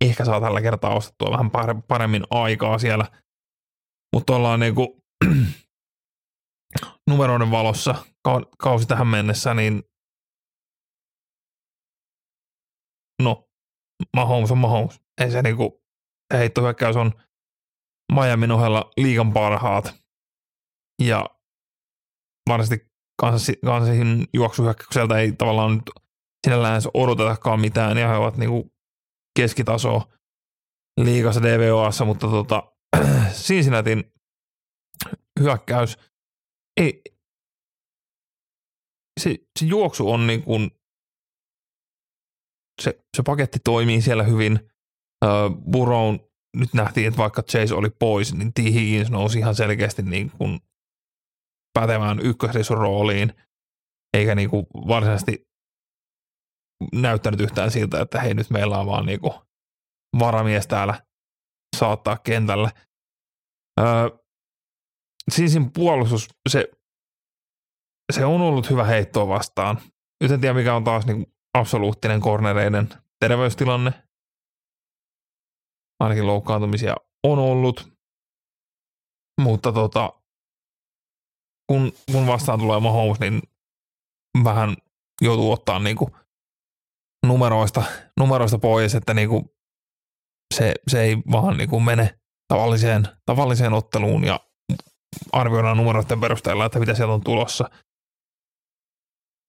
ehkä saa tällä kertaa ostettua vähän paremmin aikaa siellä. Mutta ollaan niinku numeroiden valossa kausi tähän mennessä, niin no, Mahomes on Mahomes. Ei se niinku, heittohyökkäys on Miamin ohella liigan parhaat. Ja varsinaisesti Kansasin juoksuhyökkäykseltä ei tavallaan nyt sinällään odotetakaan mitään, ja he ovat niinku keskitaso liigassa DVOassa, mutta tota, Cincinnatin hyökkäys ei, se, se juoksu on niin kuin, se, se paketti toimii siellä hyvin. Uh, Burrow nyt nähtiin, että vaikka Chase oli pois, niin T. Higgins nousi ihan selkeästi niin kuin pätevään rooliin, eikä niin kuin varsinaisesti näyttänyt yhtään siltä, että hei nyt meillä on vaan niin kuin varamies täällä saattaa kentälle. Sinsin puolustus, se, se on ollut hyvä heittoa vastaan. Nyt en tiedä, mikä on taas niin absoluuttinen kornereiden terveystilanne. Ainakin loukkaantumisia on ollut. Mutta tota, kun, kun vastaan tulee Mahomes, niin vähän joutuu ottaa niinku numeroista, numeroista pois, että niinku se, se ei vaan niinku mene tavalliseen, tavalliseen otteluun ja arvioidaan numeroiden perusteella, että mitä sieltä on tulossa.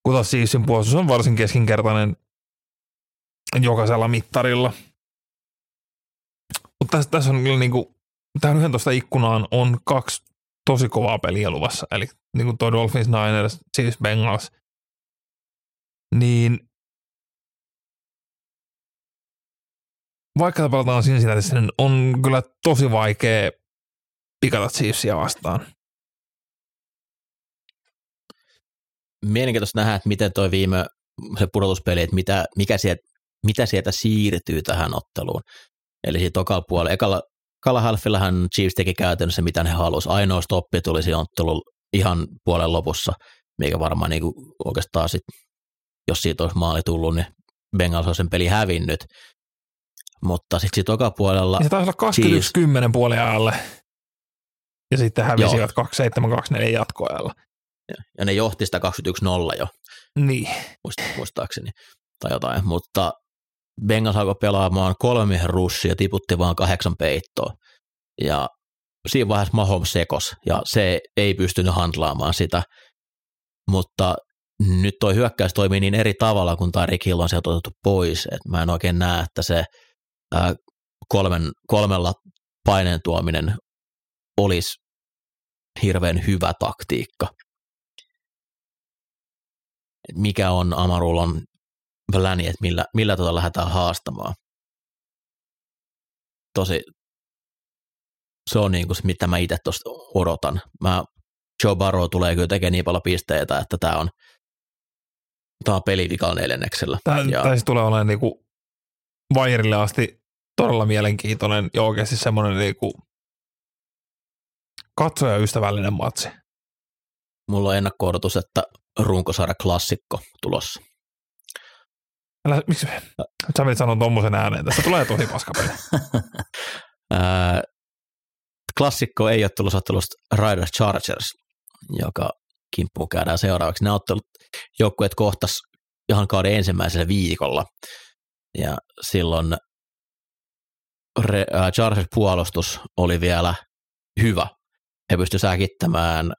Kun taas Chiefsin puolustus on varsin keskinkertainen jokaisella mittarilla. Mutta tässä, tässä on kyllä niinku, tähän 11 ikkunaan on kaksi tosi kovaa peliä luvassa, eli niin kuin tuo Dolphins, Niners, Chiefs, Bengals, niin vaikka pelataan Cincinnatiissa, niin on kyllä tosi vaikea pikata Chiefsia vastaan. Mielenkiintoista nähdä, että miten toi viime se pudotuspeli, että mitä, mikä sieltä, mitä sieltä siirtyy tähän otteluun. Eli siitä tokalla puolella, ekalla, ekalla halfillahan Chiefs teki käytännössä mitä he halusi. Ainoa stoppi tuli siinä ottelun ihan puolen lopussa, mikä varmaan niin oikeastaan sit, jos siitä olisi maali tullut, niin Bengals olisi sen peli hävinnyt. Mutta sitten toka puolella... Se taisi olla 21-10 puolen alle. Ja sitten hävisivät 2-7-2-4 jatkoajalla. Ja ne johti sitä 21-0 jo. Niin. Muistaakseni. Tai jotain. Mutta Bengals alkoi pelaamaan kolme russia ja tiputti vaan kahdeksan peittoa. Ja siinä vaiheessa Mahomes sekos ja se ei pystynyt handlaamaan sitä, mutta nyt tuo hyökkäys toimii niin eri tavalla, kun Tyreek Hill on sieltä otettu pois, että mä en oikein näe, että se ää, kolmen, kolmella paineen tuominen olisi hirveän hyvä taktiikka. Mikä on Amarulon väläni, että millä, millä tota lähdetään haastamaan. Tosi, se on niin kuin se, mitä mä itse tuosta odotan. Mä, Joe Barrow tulee kyllä tekemään niin paljon pisteitä, että tämä on, tämä on peli vikalla neljänneksellä. Tämä, ja, tämä siis tulee olemaan niin kuin Vairille asti todella mielenkiintoinen ja oikeasti semmoinen niin kuin katsojaystävällinen matsi. Mulla on ennakko että runkosarja klassikko tulossa. Älä, miksi sä menit sanoa tuommoisen ääneen? Tässä tulee tosi paskapeli. klassikko ei ole tullut ottelusta Riders Chargers, joka kimppu käydään seuraavaksi. Nämä ottelut joukkueet kohtas ihan kauden ensimmäisellä viikolla. Ja silloin Chargers puolustus oli vielä hyvä. He pystyivät säkittämään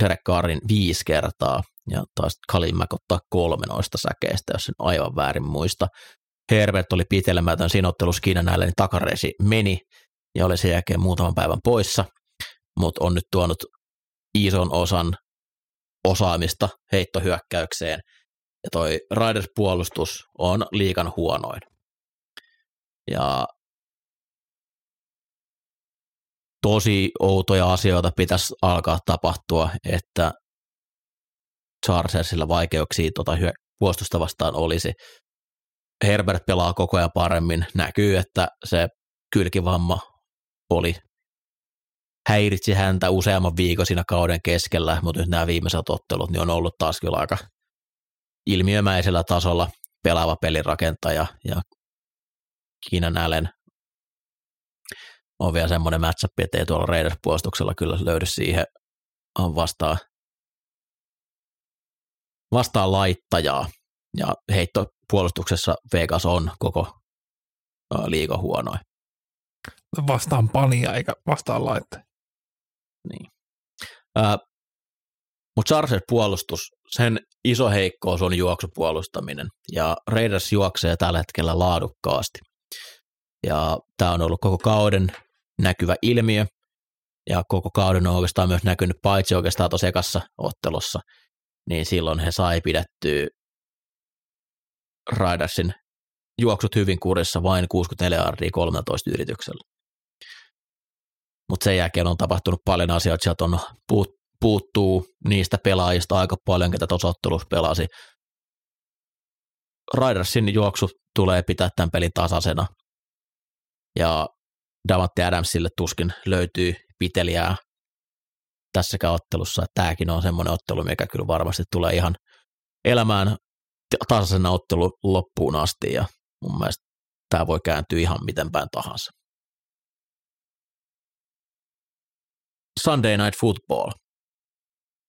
Derek Carrin viisi kertaa ja taas Kalin ottaa kolme noista säkeistä, jos sen aivan väärin muista. Herbert oli pitelemätön siinä ottelussa Kiinanäille, niin takareisi meni ja oli sen jälkeen muutaman päivän poissa, mutta on nyt tuonut ison osan osaamista heittohyökkäykseen ja toi Raiders-puolustus on liikan huonoin. Ja tosi outoja asioita pitäisi alkaa tapahtua, että Chargersilla vaikeuksia tuota puolustusta vastaan olisi. Herbert pelaa koko ajan paremmin. Näkyy, että se kylkivamma oli häiritsi häntä useamman viikon siinä kauden keskellä, mutta nyt nämä viimeiset ottelut niin on ollut taas kyllä aika ilmiömäisellä tasolla pelaava pelirakentaja ja Kiinan Allen on vielä semmoinen matchup, että ei tuolla Raiders-puolustuksella kyllä löydy siihen vastaan, vastaan laittajaa. Ja heittopuolustuksessa Vegas on koko liiga huonoin. Vastaan pania eikä vastaan laitteja. Niin. Äh, Mutta Chargers puolustus, sen iso heikkous on juoksupuolustaminen, ja Raiders juoksee tällä hetkellä laadukkaasti. Ja tämä on ollut koko kauden näkyvä ilmiö, ja koko kauden on oikeastaan myös näkynyt paitsi oikeastaan tuossa ekassa ottelussa, niin silloin he sai pidettyä Raidersin juoksut hyvin kurissa vain 64 yardia 13 yrityksellä. Mutta sen jälkeen on tapahtunut paljon asioita, sieltä on puut, puuttuu niistä pelaajista aika paljon, ketä tuossa ottelussa pelasi. Raidersin juoksu tulee pitää tämän pelin tasaisena. Ja Davante Adamsille tuskin löytyy piteliää tässä ottelussa. Tämäkin on semmoinen ottelu, mikä kyllä varmasti tulee ihan elämään tasaisena ottelu loppuun asti ja mun mielestä tämä voi kääntyä ihan miten päin tahansa. Sunday Night Football.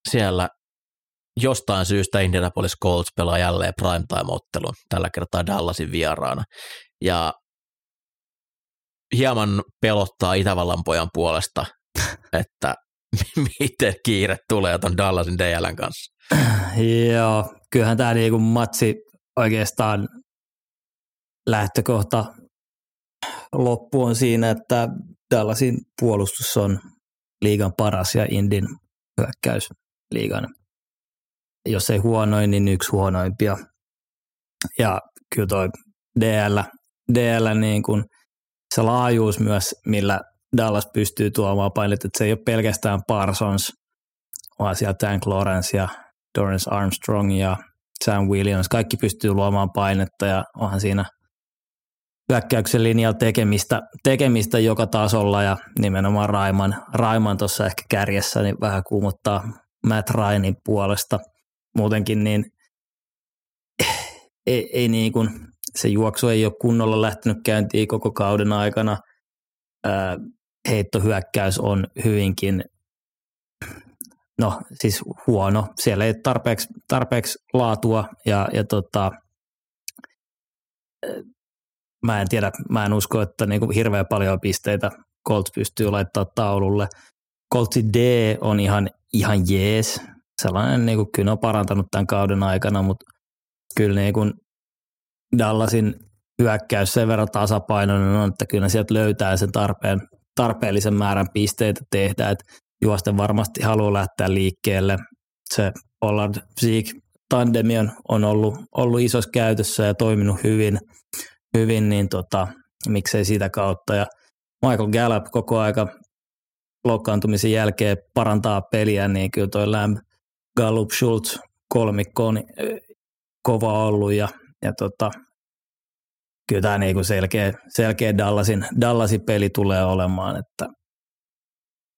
Siellä jostain syystä Indianapolis Colts pelaa jälleen primetime-ottelun, tällä kertaa Dallasin vieraana. Ja hieman pelottaa Itävallan pojan puolesta, että miten kiire tulee tuon Dallasin DLn kanssa. Joo, kyllähän tämä niinku matsi oikeastaan lähtökohta loppu on siinä, että Dallasin puolustus on liigan paras ja Indin hyökkäys liigan, jos ei huonoin, niin yksi huonoimpia. Ja kyllä toi DL, DL niin kuin se laajuus myös, millä Dallas pystyy tuomaan painetta, että se ei ole pelkästään Parsons, vaan siellä Tank Lawrence ja Dorrance Armstrong ja Sam Williams, kaikki pystyy luomaan painetta ja onhan siinä hyökkäyksen linjalla tekemistä, tekemistä joka tasolla ja nimenomaan Raiman, Raiman tuossa ehkä kärjessä niin vähän kuumottaa Matt Ryanin puolesta. Muutenkin niin ei, ei niin kuin, se juoksu ei ole kunnolla lähtenyt käyntiin koko kauden aikana. Heittohyökkäys on hyvinkin no siis huono. Siellä ei tarpeeksi, tarpeeksi laatua ja, ja tota, mä en tiedä, mä en usko, että niinku hirveän paljon pisteitä Colts pystyy laittaa taululle. Coltsi D on ihan, ihan jees. Sellainen, niinku, kyllä on parantanut tämän kauden aikana, mutta kyllä niinku Dallasin hyökkäys sen verran tasapainoinen on, että kyllä sieltä löytää sen tarpeen, tarpeellisen määrän pisteitä tehdä, että juosten varmasti haluaa lähteä liikkeelle. Se Pollard Zeke tandemi on ollut, ollut isossa käytössä ja toiminut hyvin, hyvin niin tota, miksei sitä kautta. Ja Michael Gallup koko aika loukkaantumisen jälkeen parantaa peliä, niin kyllä toi Lamb, Gallup, Schultz kolmikko on kova ollut ja, ja tota, kyllä tämä niinku selkeä, selkeä Dallasin, Dallasin peli tulee olemaan, että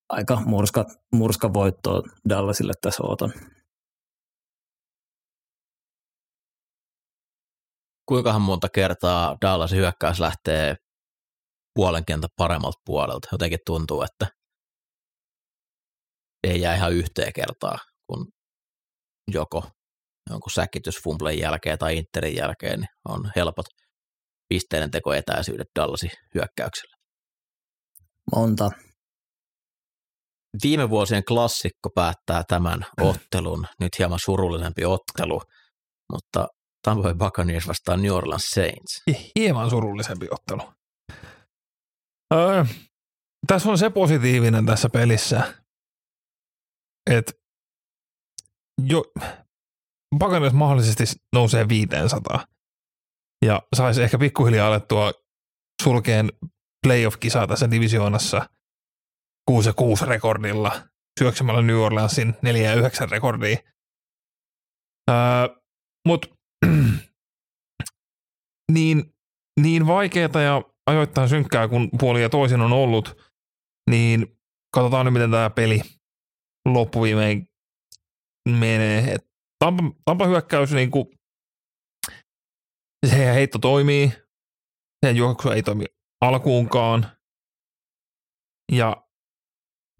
aika murska, murska voitto Dallasille tässä oton. Kuinkahan monta kertaa Dallasin hyökkäys lähtee puolen kentän paremmalta puolelta? Jotenkin tuntuu, että ei jää ihan yhteen kertaa, kun joko jonkun säkitysfumplen jälkeen tai Interin jälkeen niin on helpot pisteiden tekoetäisyydet Dallasin hyökkäyksellä. Monta. viime vuosien klassikko päättää tämän ottelun. Nyt hieman surullisempi ottelu, mutta Tampa Bay Buccaneers vastaan New Orleans Saints. Hieman surullisempi ottelu. Öö, tässä on se positiivinen tässä pelissä, että jo, Buccaneers mahdollisesti nousee 500 ja saisi ehkä pikkuhiljaa alettua sulkeen playoff-kisaa tässä divisioonassa 6 6 rekordilla syöksemällä New Orleansin 4 9 rekordiin. Öö, Mutta niin, niin vaikeaa ja ajoittain synkkää, kun puoli ja toisin on ollut, niin katsotaan nyt, miten tämä peli loppuviimein menee. Et Tampa, Tampa hyökkäys, niin kuin, se heitto toimii, se juoksu ei toimi alkuunkaan. Ja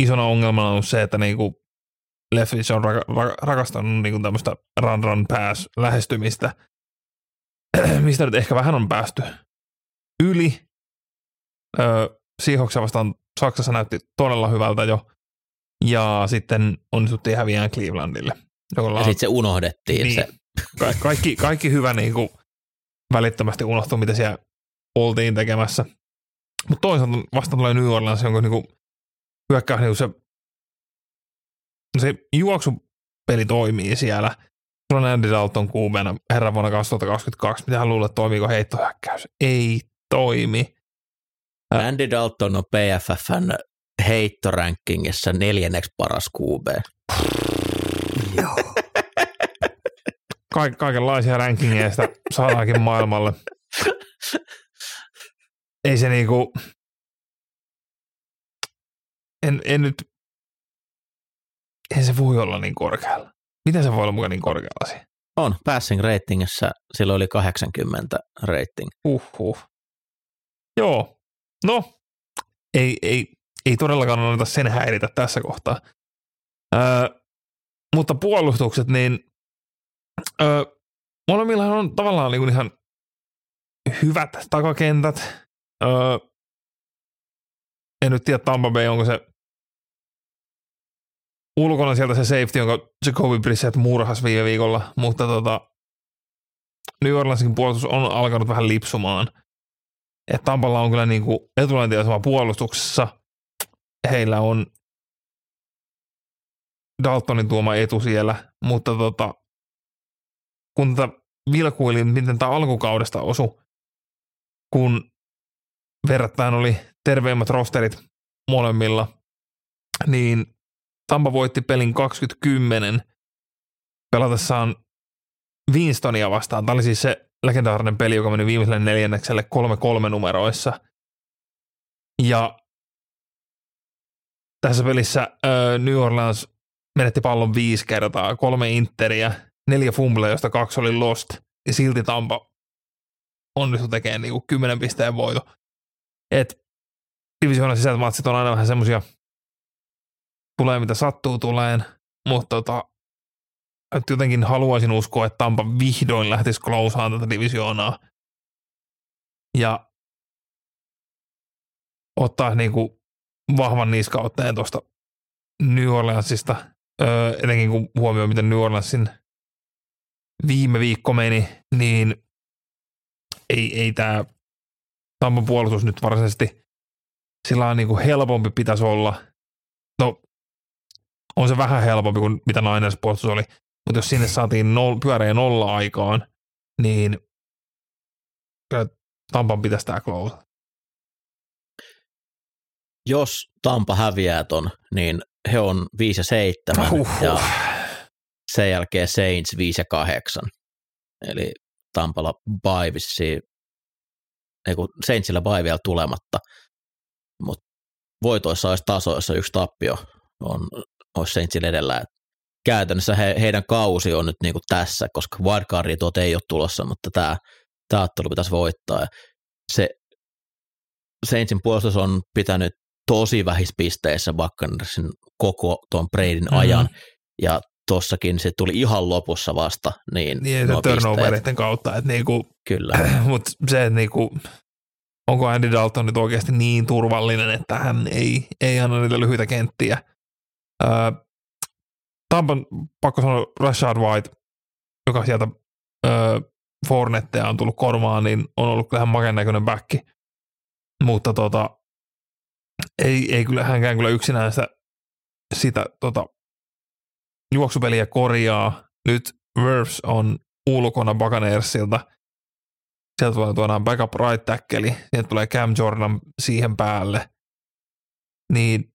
isona ongelmana on se, että niin Leffis on rakastanut niin kuin tämmöistä run run pass lähestymistä, mistä nyt ehkä vähän on päästy yli. Öö, Seahawksia vastaan Saksassa näytti todella hyvältä jo. Ja sitten onnistuttiin häviään Clevelandille. Jolla ja sitten se unohdettiin. Niin, se. Ka- kaikki, kaikki hyvä niin kuin välittömästi unohtui, mitä siellä oltiin tekemässä. Mutta toisaalta vastaan tulee New Orleans, jonka niin hyökkäys niin se, se juoksupeli toimii siellä. Sulla on Andy Dalton kuumeena herran vuonna 2022. Mitä hän luulee, toimiiko heittohyökkäys? Ei toimi. Andy Dalton on PFFn heittorankingissa neljänneksi paras QB. Joo. Kaik- kaikenlaisia rankingeista saadaankin maailmalle. Ei se niinku, en, en nyt, ei se voi olla niin korkealla. Miten se voi olla mukaan niin korkealla siinä? On, passing ratingissa silloin oli 80 rating. Uhuh. Joo, no, ei, ei, ei todellakaan anneta sen häiritä tässä kohtaa. Öö, mutta puolustukset, niin öö, molemmilla on tavallaan niin ihan hyvät takakentät. Öö, en nyt tiedä Tampa Bay, onko se ulkona sieltä se safety, jonka Jacoby Brissett murhas viime viikolla, mutta tota, New Orleansin puolustus on alkanut vähän lipsumaan. Että Tampalla on kyllä niinku etulantiasema puolustuksessa. Heillä on Daltonin tuoma etu siellä, mutta tota, kun tätä vilkuilin, miten tämä alkukaudesta osu, kun verrattain oli terveimmät rosterit molemmilla, niin Tampa voitti pelin 2010 pelatessaan Winstonia vastaan. Tämä oli siis se legendaarinen peli, joka meni viimeiselle neljännekselle 3-3 numeroissa. Ja tässä pelissä äh, New Orleans menetti pallon viisi kertaa, kolme interiä, neljä fumblea, josta kaksi oli lost, ja silti Tampa onnistui tekemään niinku 10 pisteen voito. Et divisioonan sisältä matsit on aina vähän semmoisia tulee mitä sattuu tuleen, mutta tota, että jotenkin haluaisin uskoa, että Tampa vihdoin lähtisi klousaan tätä divisioonaa ja ottaa niinku vahvan niskautteen tuosta New Orleansista, öö, etenkin kun huomioi, miten New Orleansin viime viikko meni, niin ei, ei tämä Tampan puolustus nyt varsinaisesti sillä on niinku helpompi pitäisi olla. No, on se vähän helpompi kuin mitä Niners puolustus oli, mutta jos sinne saatiin nol, pyöreä nolla aikaan, niin Tampan pitäisi tämä close. Jos Tampa häviää ton, niin he on 5 ja 7 uhuh. ja sen jälkeen Saints 5 ja 8. Eli Tampalla bye vissiin, ei kun Saintsillä bye vielä tulematta, mutta voitoissa olisi tasoissa yksi tappio on olisi Saintsille edellä. Et käytännössä he, heidän kausi on nyt niinku tässä, koska wildcardin tuot ei ole tulossa, mutta tämä, tämä ottelu pitäisi voittaa. Ja se Saintsin puolustus on pitänyt tosi vähissä pisteissä Buccaneersin koko tuon Bradyn mm-hmm. ajan, ja tossakin se tuli ihan lopussa vasta. Niin, niin turnovereiden kautta. Että niinku, Kyllä. Mutta se, että niinku, onko Andy Dalton nyt oikeasti niin turvallinen, että hän ei, ei anna niitä lyhyitä kenttiä Öö, Tampan pakko sanoa Rashad White, joka sieltä öö, Fornetteja on tullut kormaan, niin on ollut kyllä ihan näköinen backi. Mutta tota, ei, ei kyllä hänkään kyllä yksinään sitä, sitä tota, juoksupeliä korjaa. Nyt Verves on ulkona Buccaneersilta. Sieltä tulee tuodaan backup right tackle, sieltä tulee Cam Jordan siihen päälle. Niin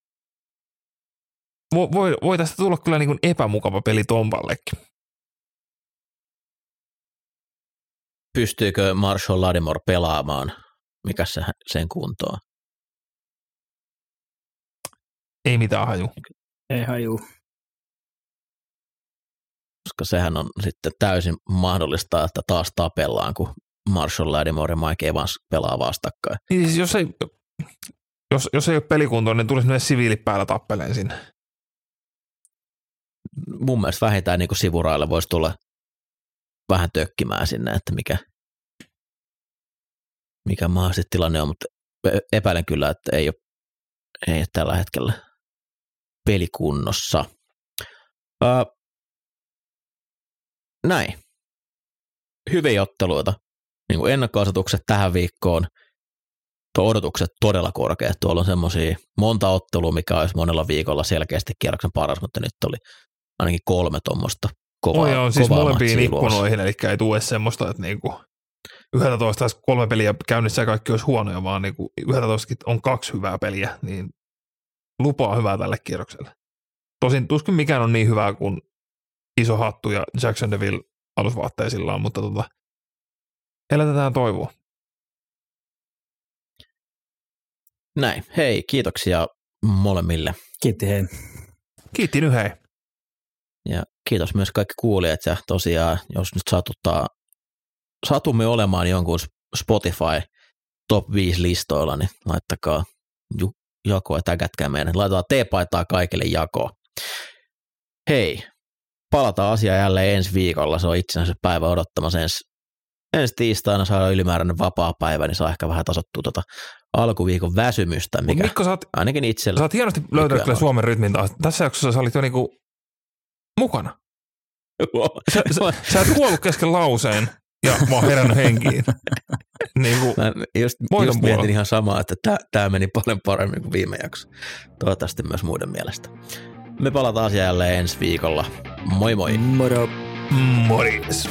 voi, voi, voi tästä tulla kyllä niin kuin epämukava peli Tompallekin. Pystyykö Marshall Ladimore pelaamaan? Mikä se, sen kuntoa? Ei mitään haju. Ei haju. Koska sehän on sitten täysin mahdollista, että taas tapellaan, kun Marshall Ladimore ja Mike Evans pelaa vastakkain. Niin siis jos ei, jos, jos ei ole pelikuntoa, niin tulisi myös siviilit päällä tappeleen sinne. Mun mielestä vähintään niin kuin sivuraille voisi tulla vähän tökkimään sinne, että mikä, mikä mahdollisesti tilanne on, mutta epäilen kyllä, että ei ole, ei ole tällä hetkellä pelikunnossa. Öö, näin. Hyviä otteluita. Niin kuin ennakkoasetukset tähän viikkoon. Tuo odotukset todella korkeat. Tuolla on semmoisia monta ottelua, mikä olisi monella viikolla selkeästi kierroksen paras, mutta nyt oli ainakin kolme tuommoista kovaa, on siis molempiin ikkunoihin, eli ei tule semmoista, että niinku 11 olisi kolme peliä käynnissä ja kaikki olisi huonoja, vaan niinku 11 on kaksi hyvää peliä, niin lupaa hyvää tälle kierrokselle. Tosin tuskin mikään on niin hyvää kuin iso hattu ja Jackson Deville alusvaatteisillaan, mutta tota, elätetään toivoa. Näin. Hei, kiitoksia molemmille. Kiitti hei. Kiitti nyt hei. Ja kiitos myös kaikki kuulijat ja tosiaan, jos nyt satuttaa, satumme olemaan jonkun Spotify top 5 listoilla, niin laittakaa jako ja täkätkää meidän. Laitetaan T-paitaa kaikille jakoa. Hei, palataan asiaan jälleen ensi viikolla. Se on itsenänsä päivä odottamassa ensi, ensi tiistaina saa ylimääräinen vapaa päivä, niin saa ehkä vähän tasottua tuota alkuviikon väsymystä, mikä Mikko, sä oot, ainakin itsellä. Sä oot hienosti löytänyt kyllä Suomen rytmin taas. Tässä jaksossa sä olit jo niinku mukana. Sä, sä, sä et kuollut kesken lauseen ja mä oon herännyt henkiin. niin kuin mä just, just mietin ihan samaa, että tämä meni paljon paremmin kuin viime jakso. Toivottavasti myös muiden mielestä. Me palataan asiaan jälleen ensi viikolla. Moi moi. Moro. Morjes.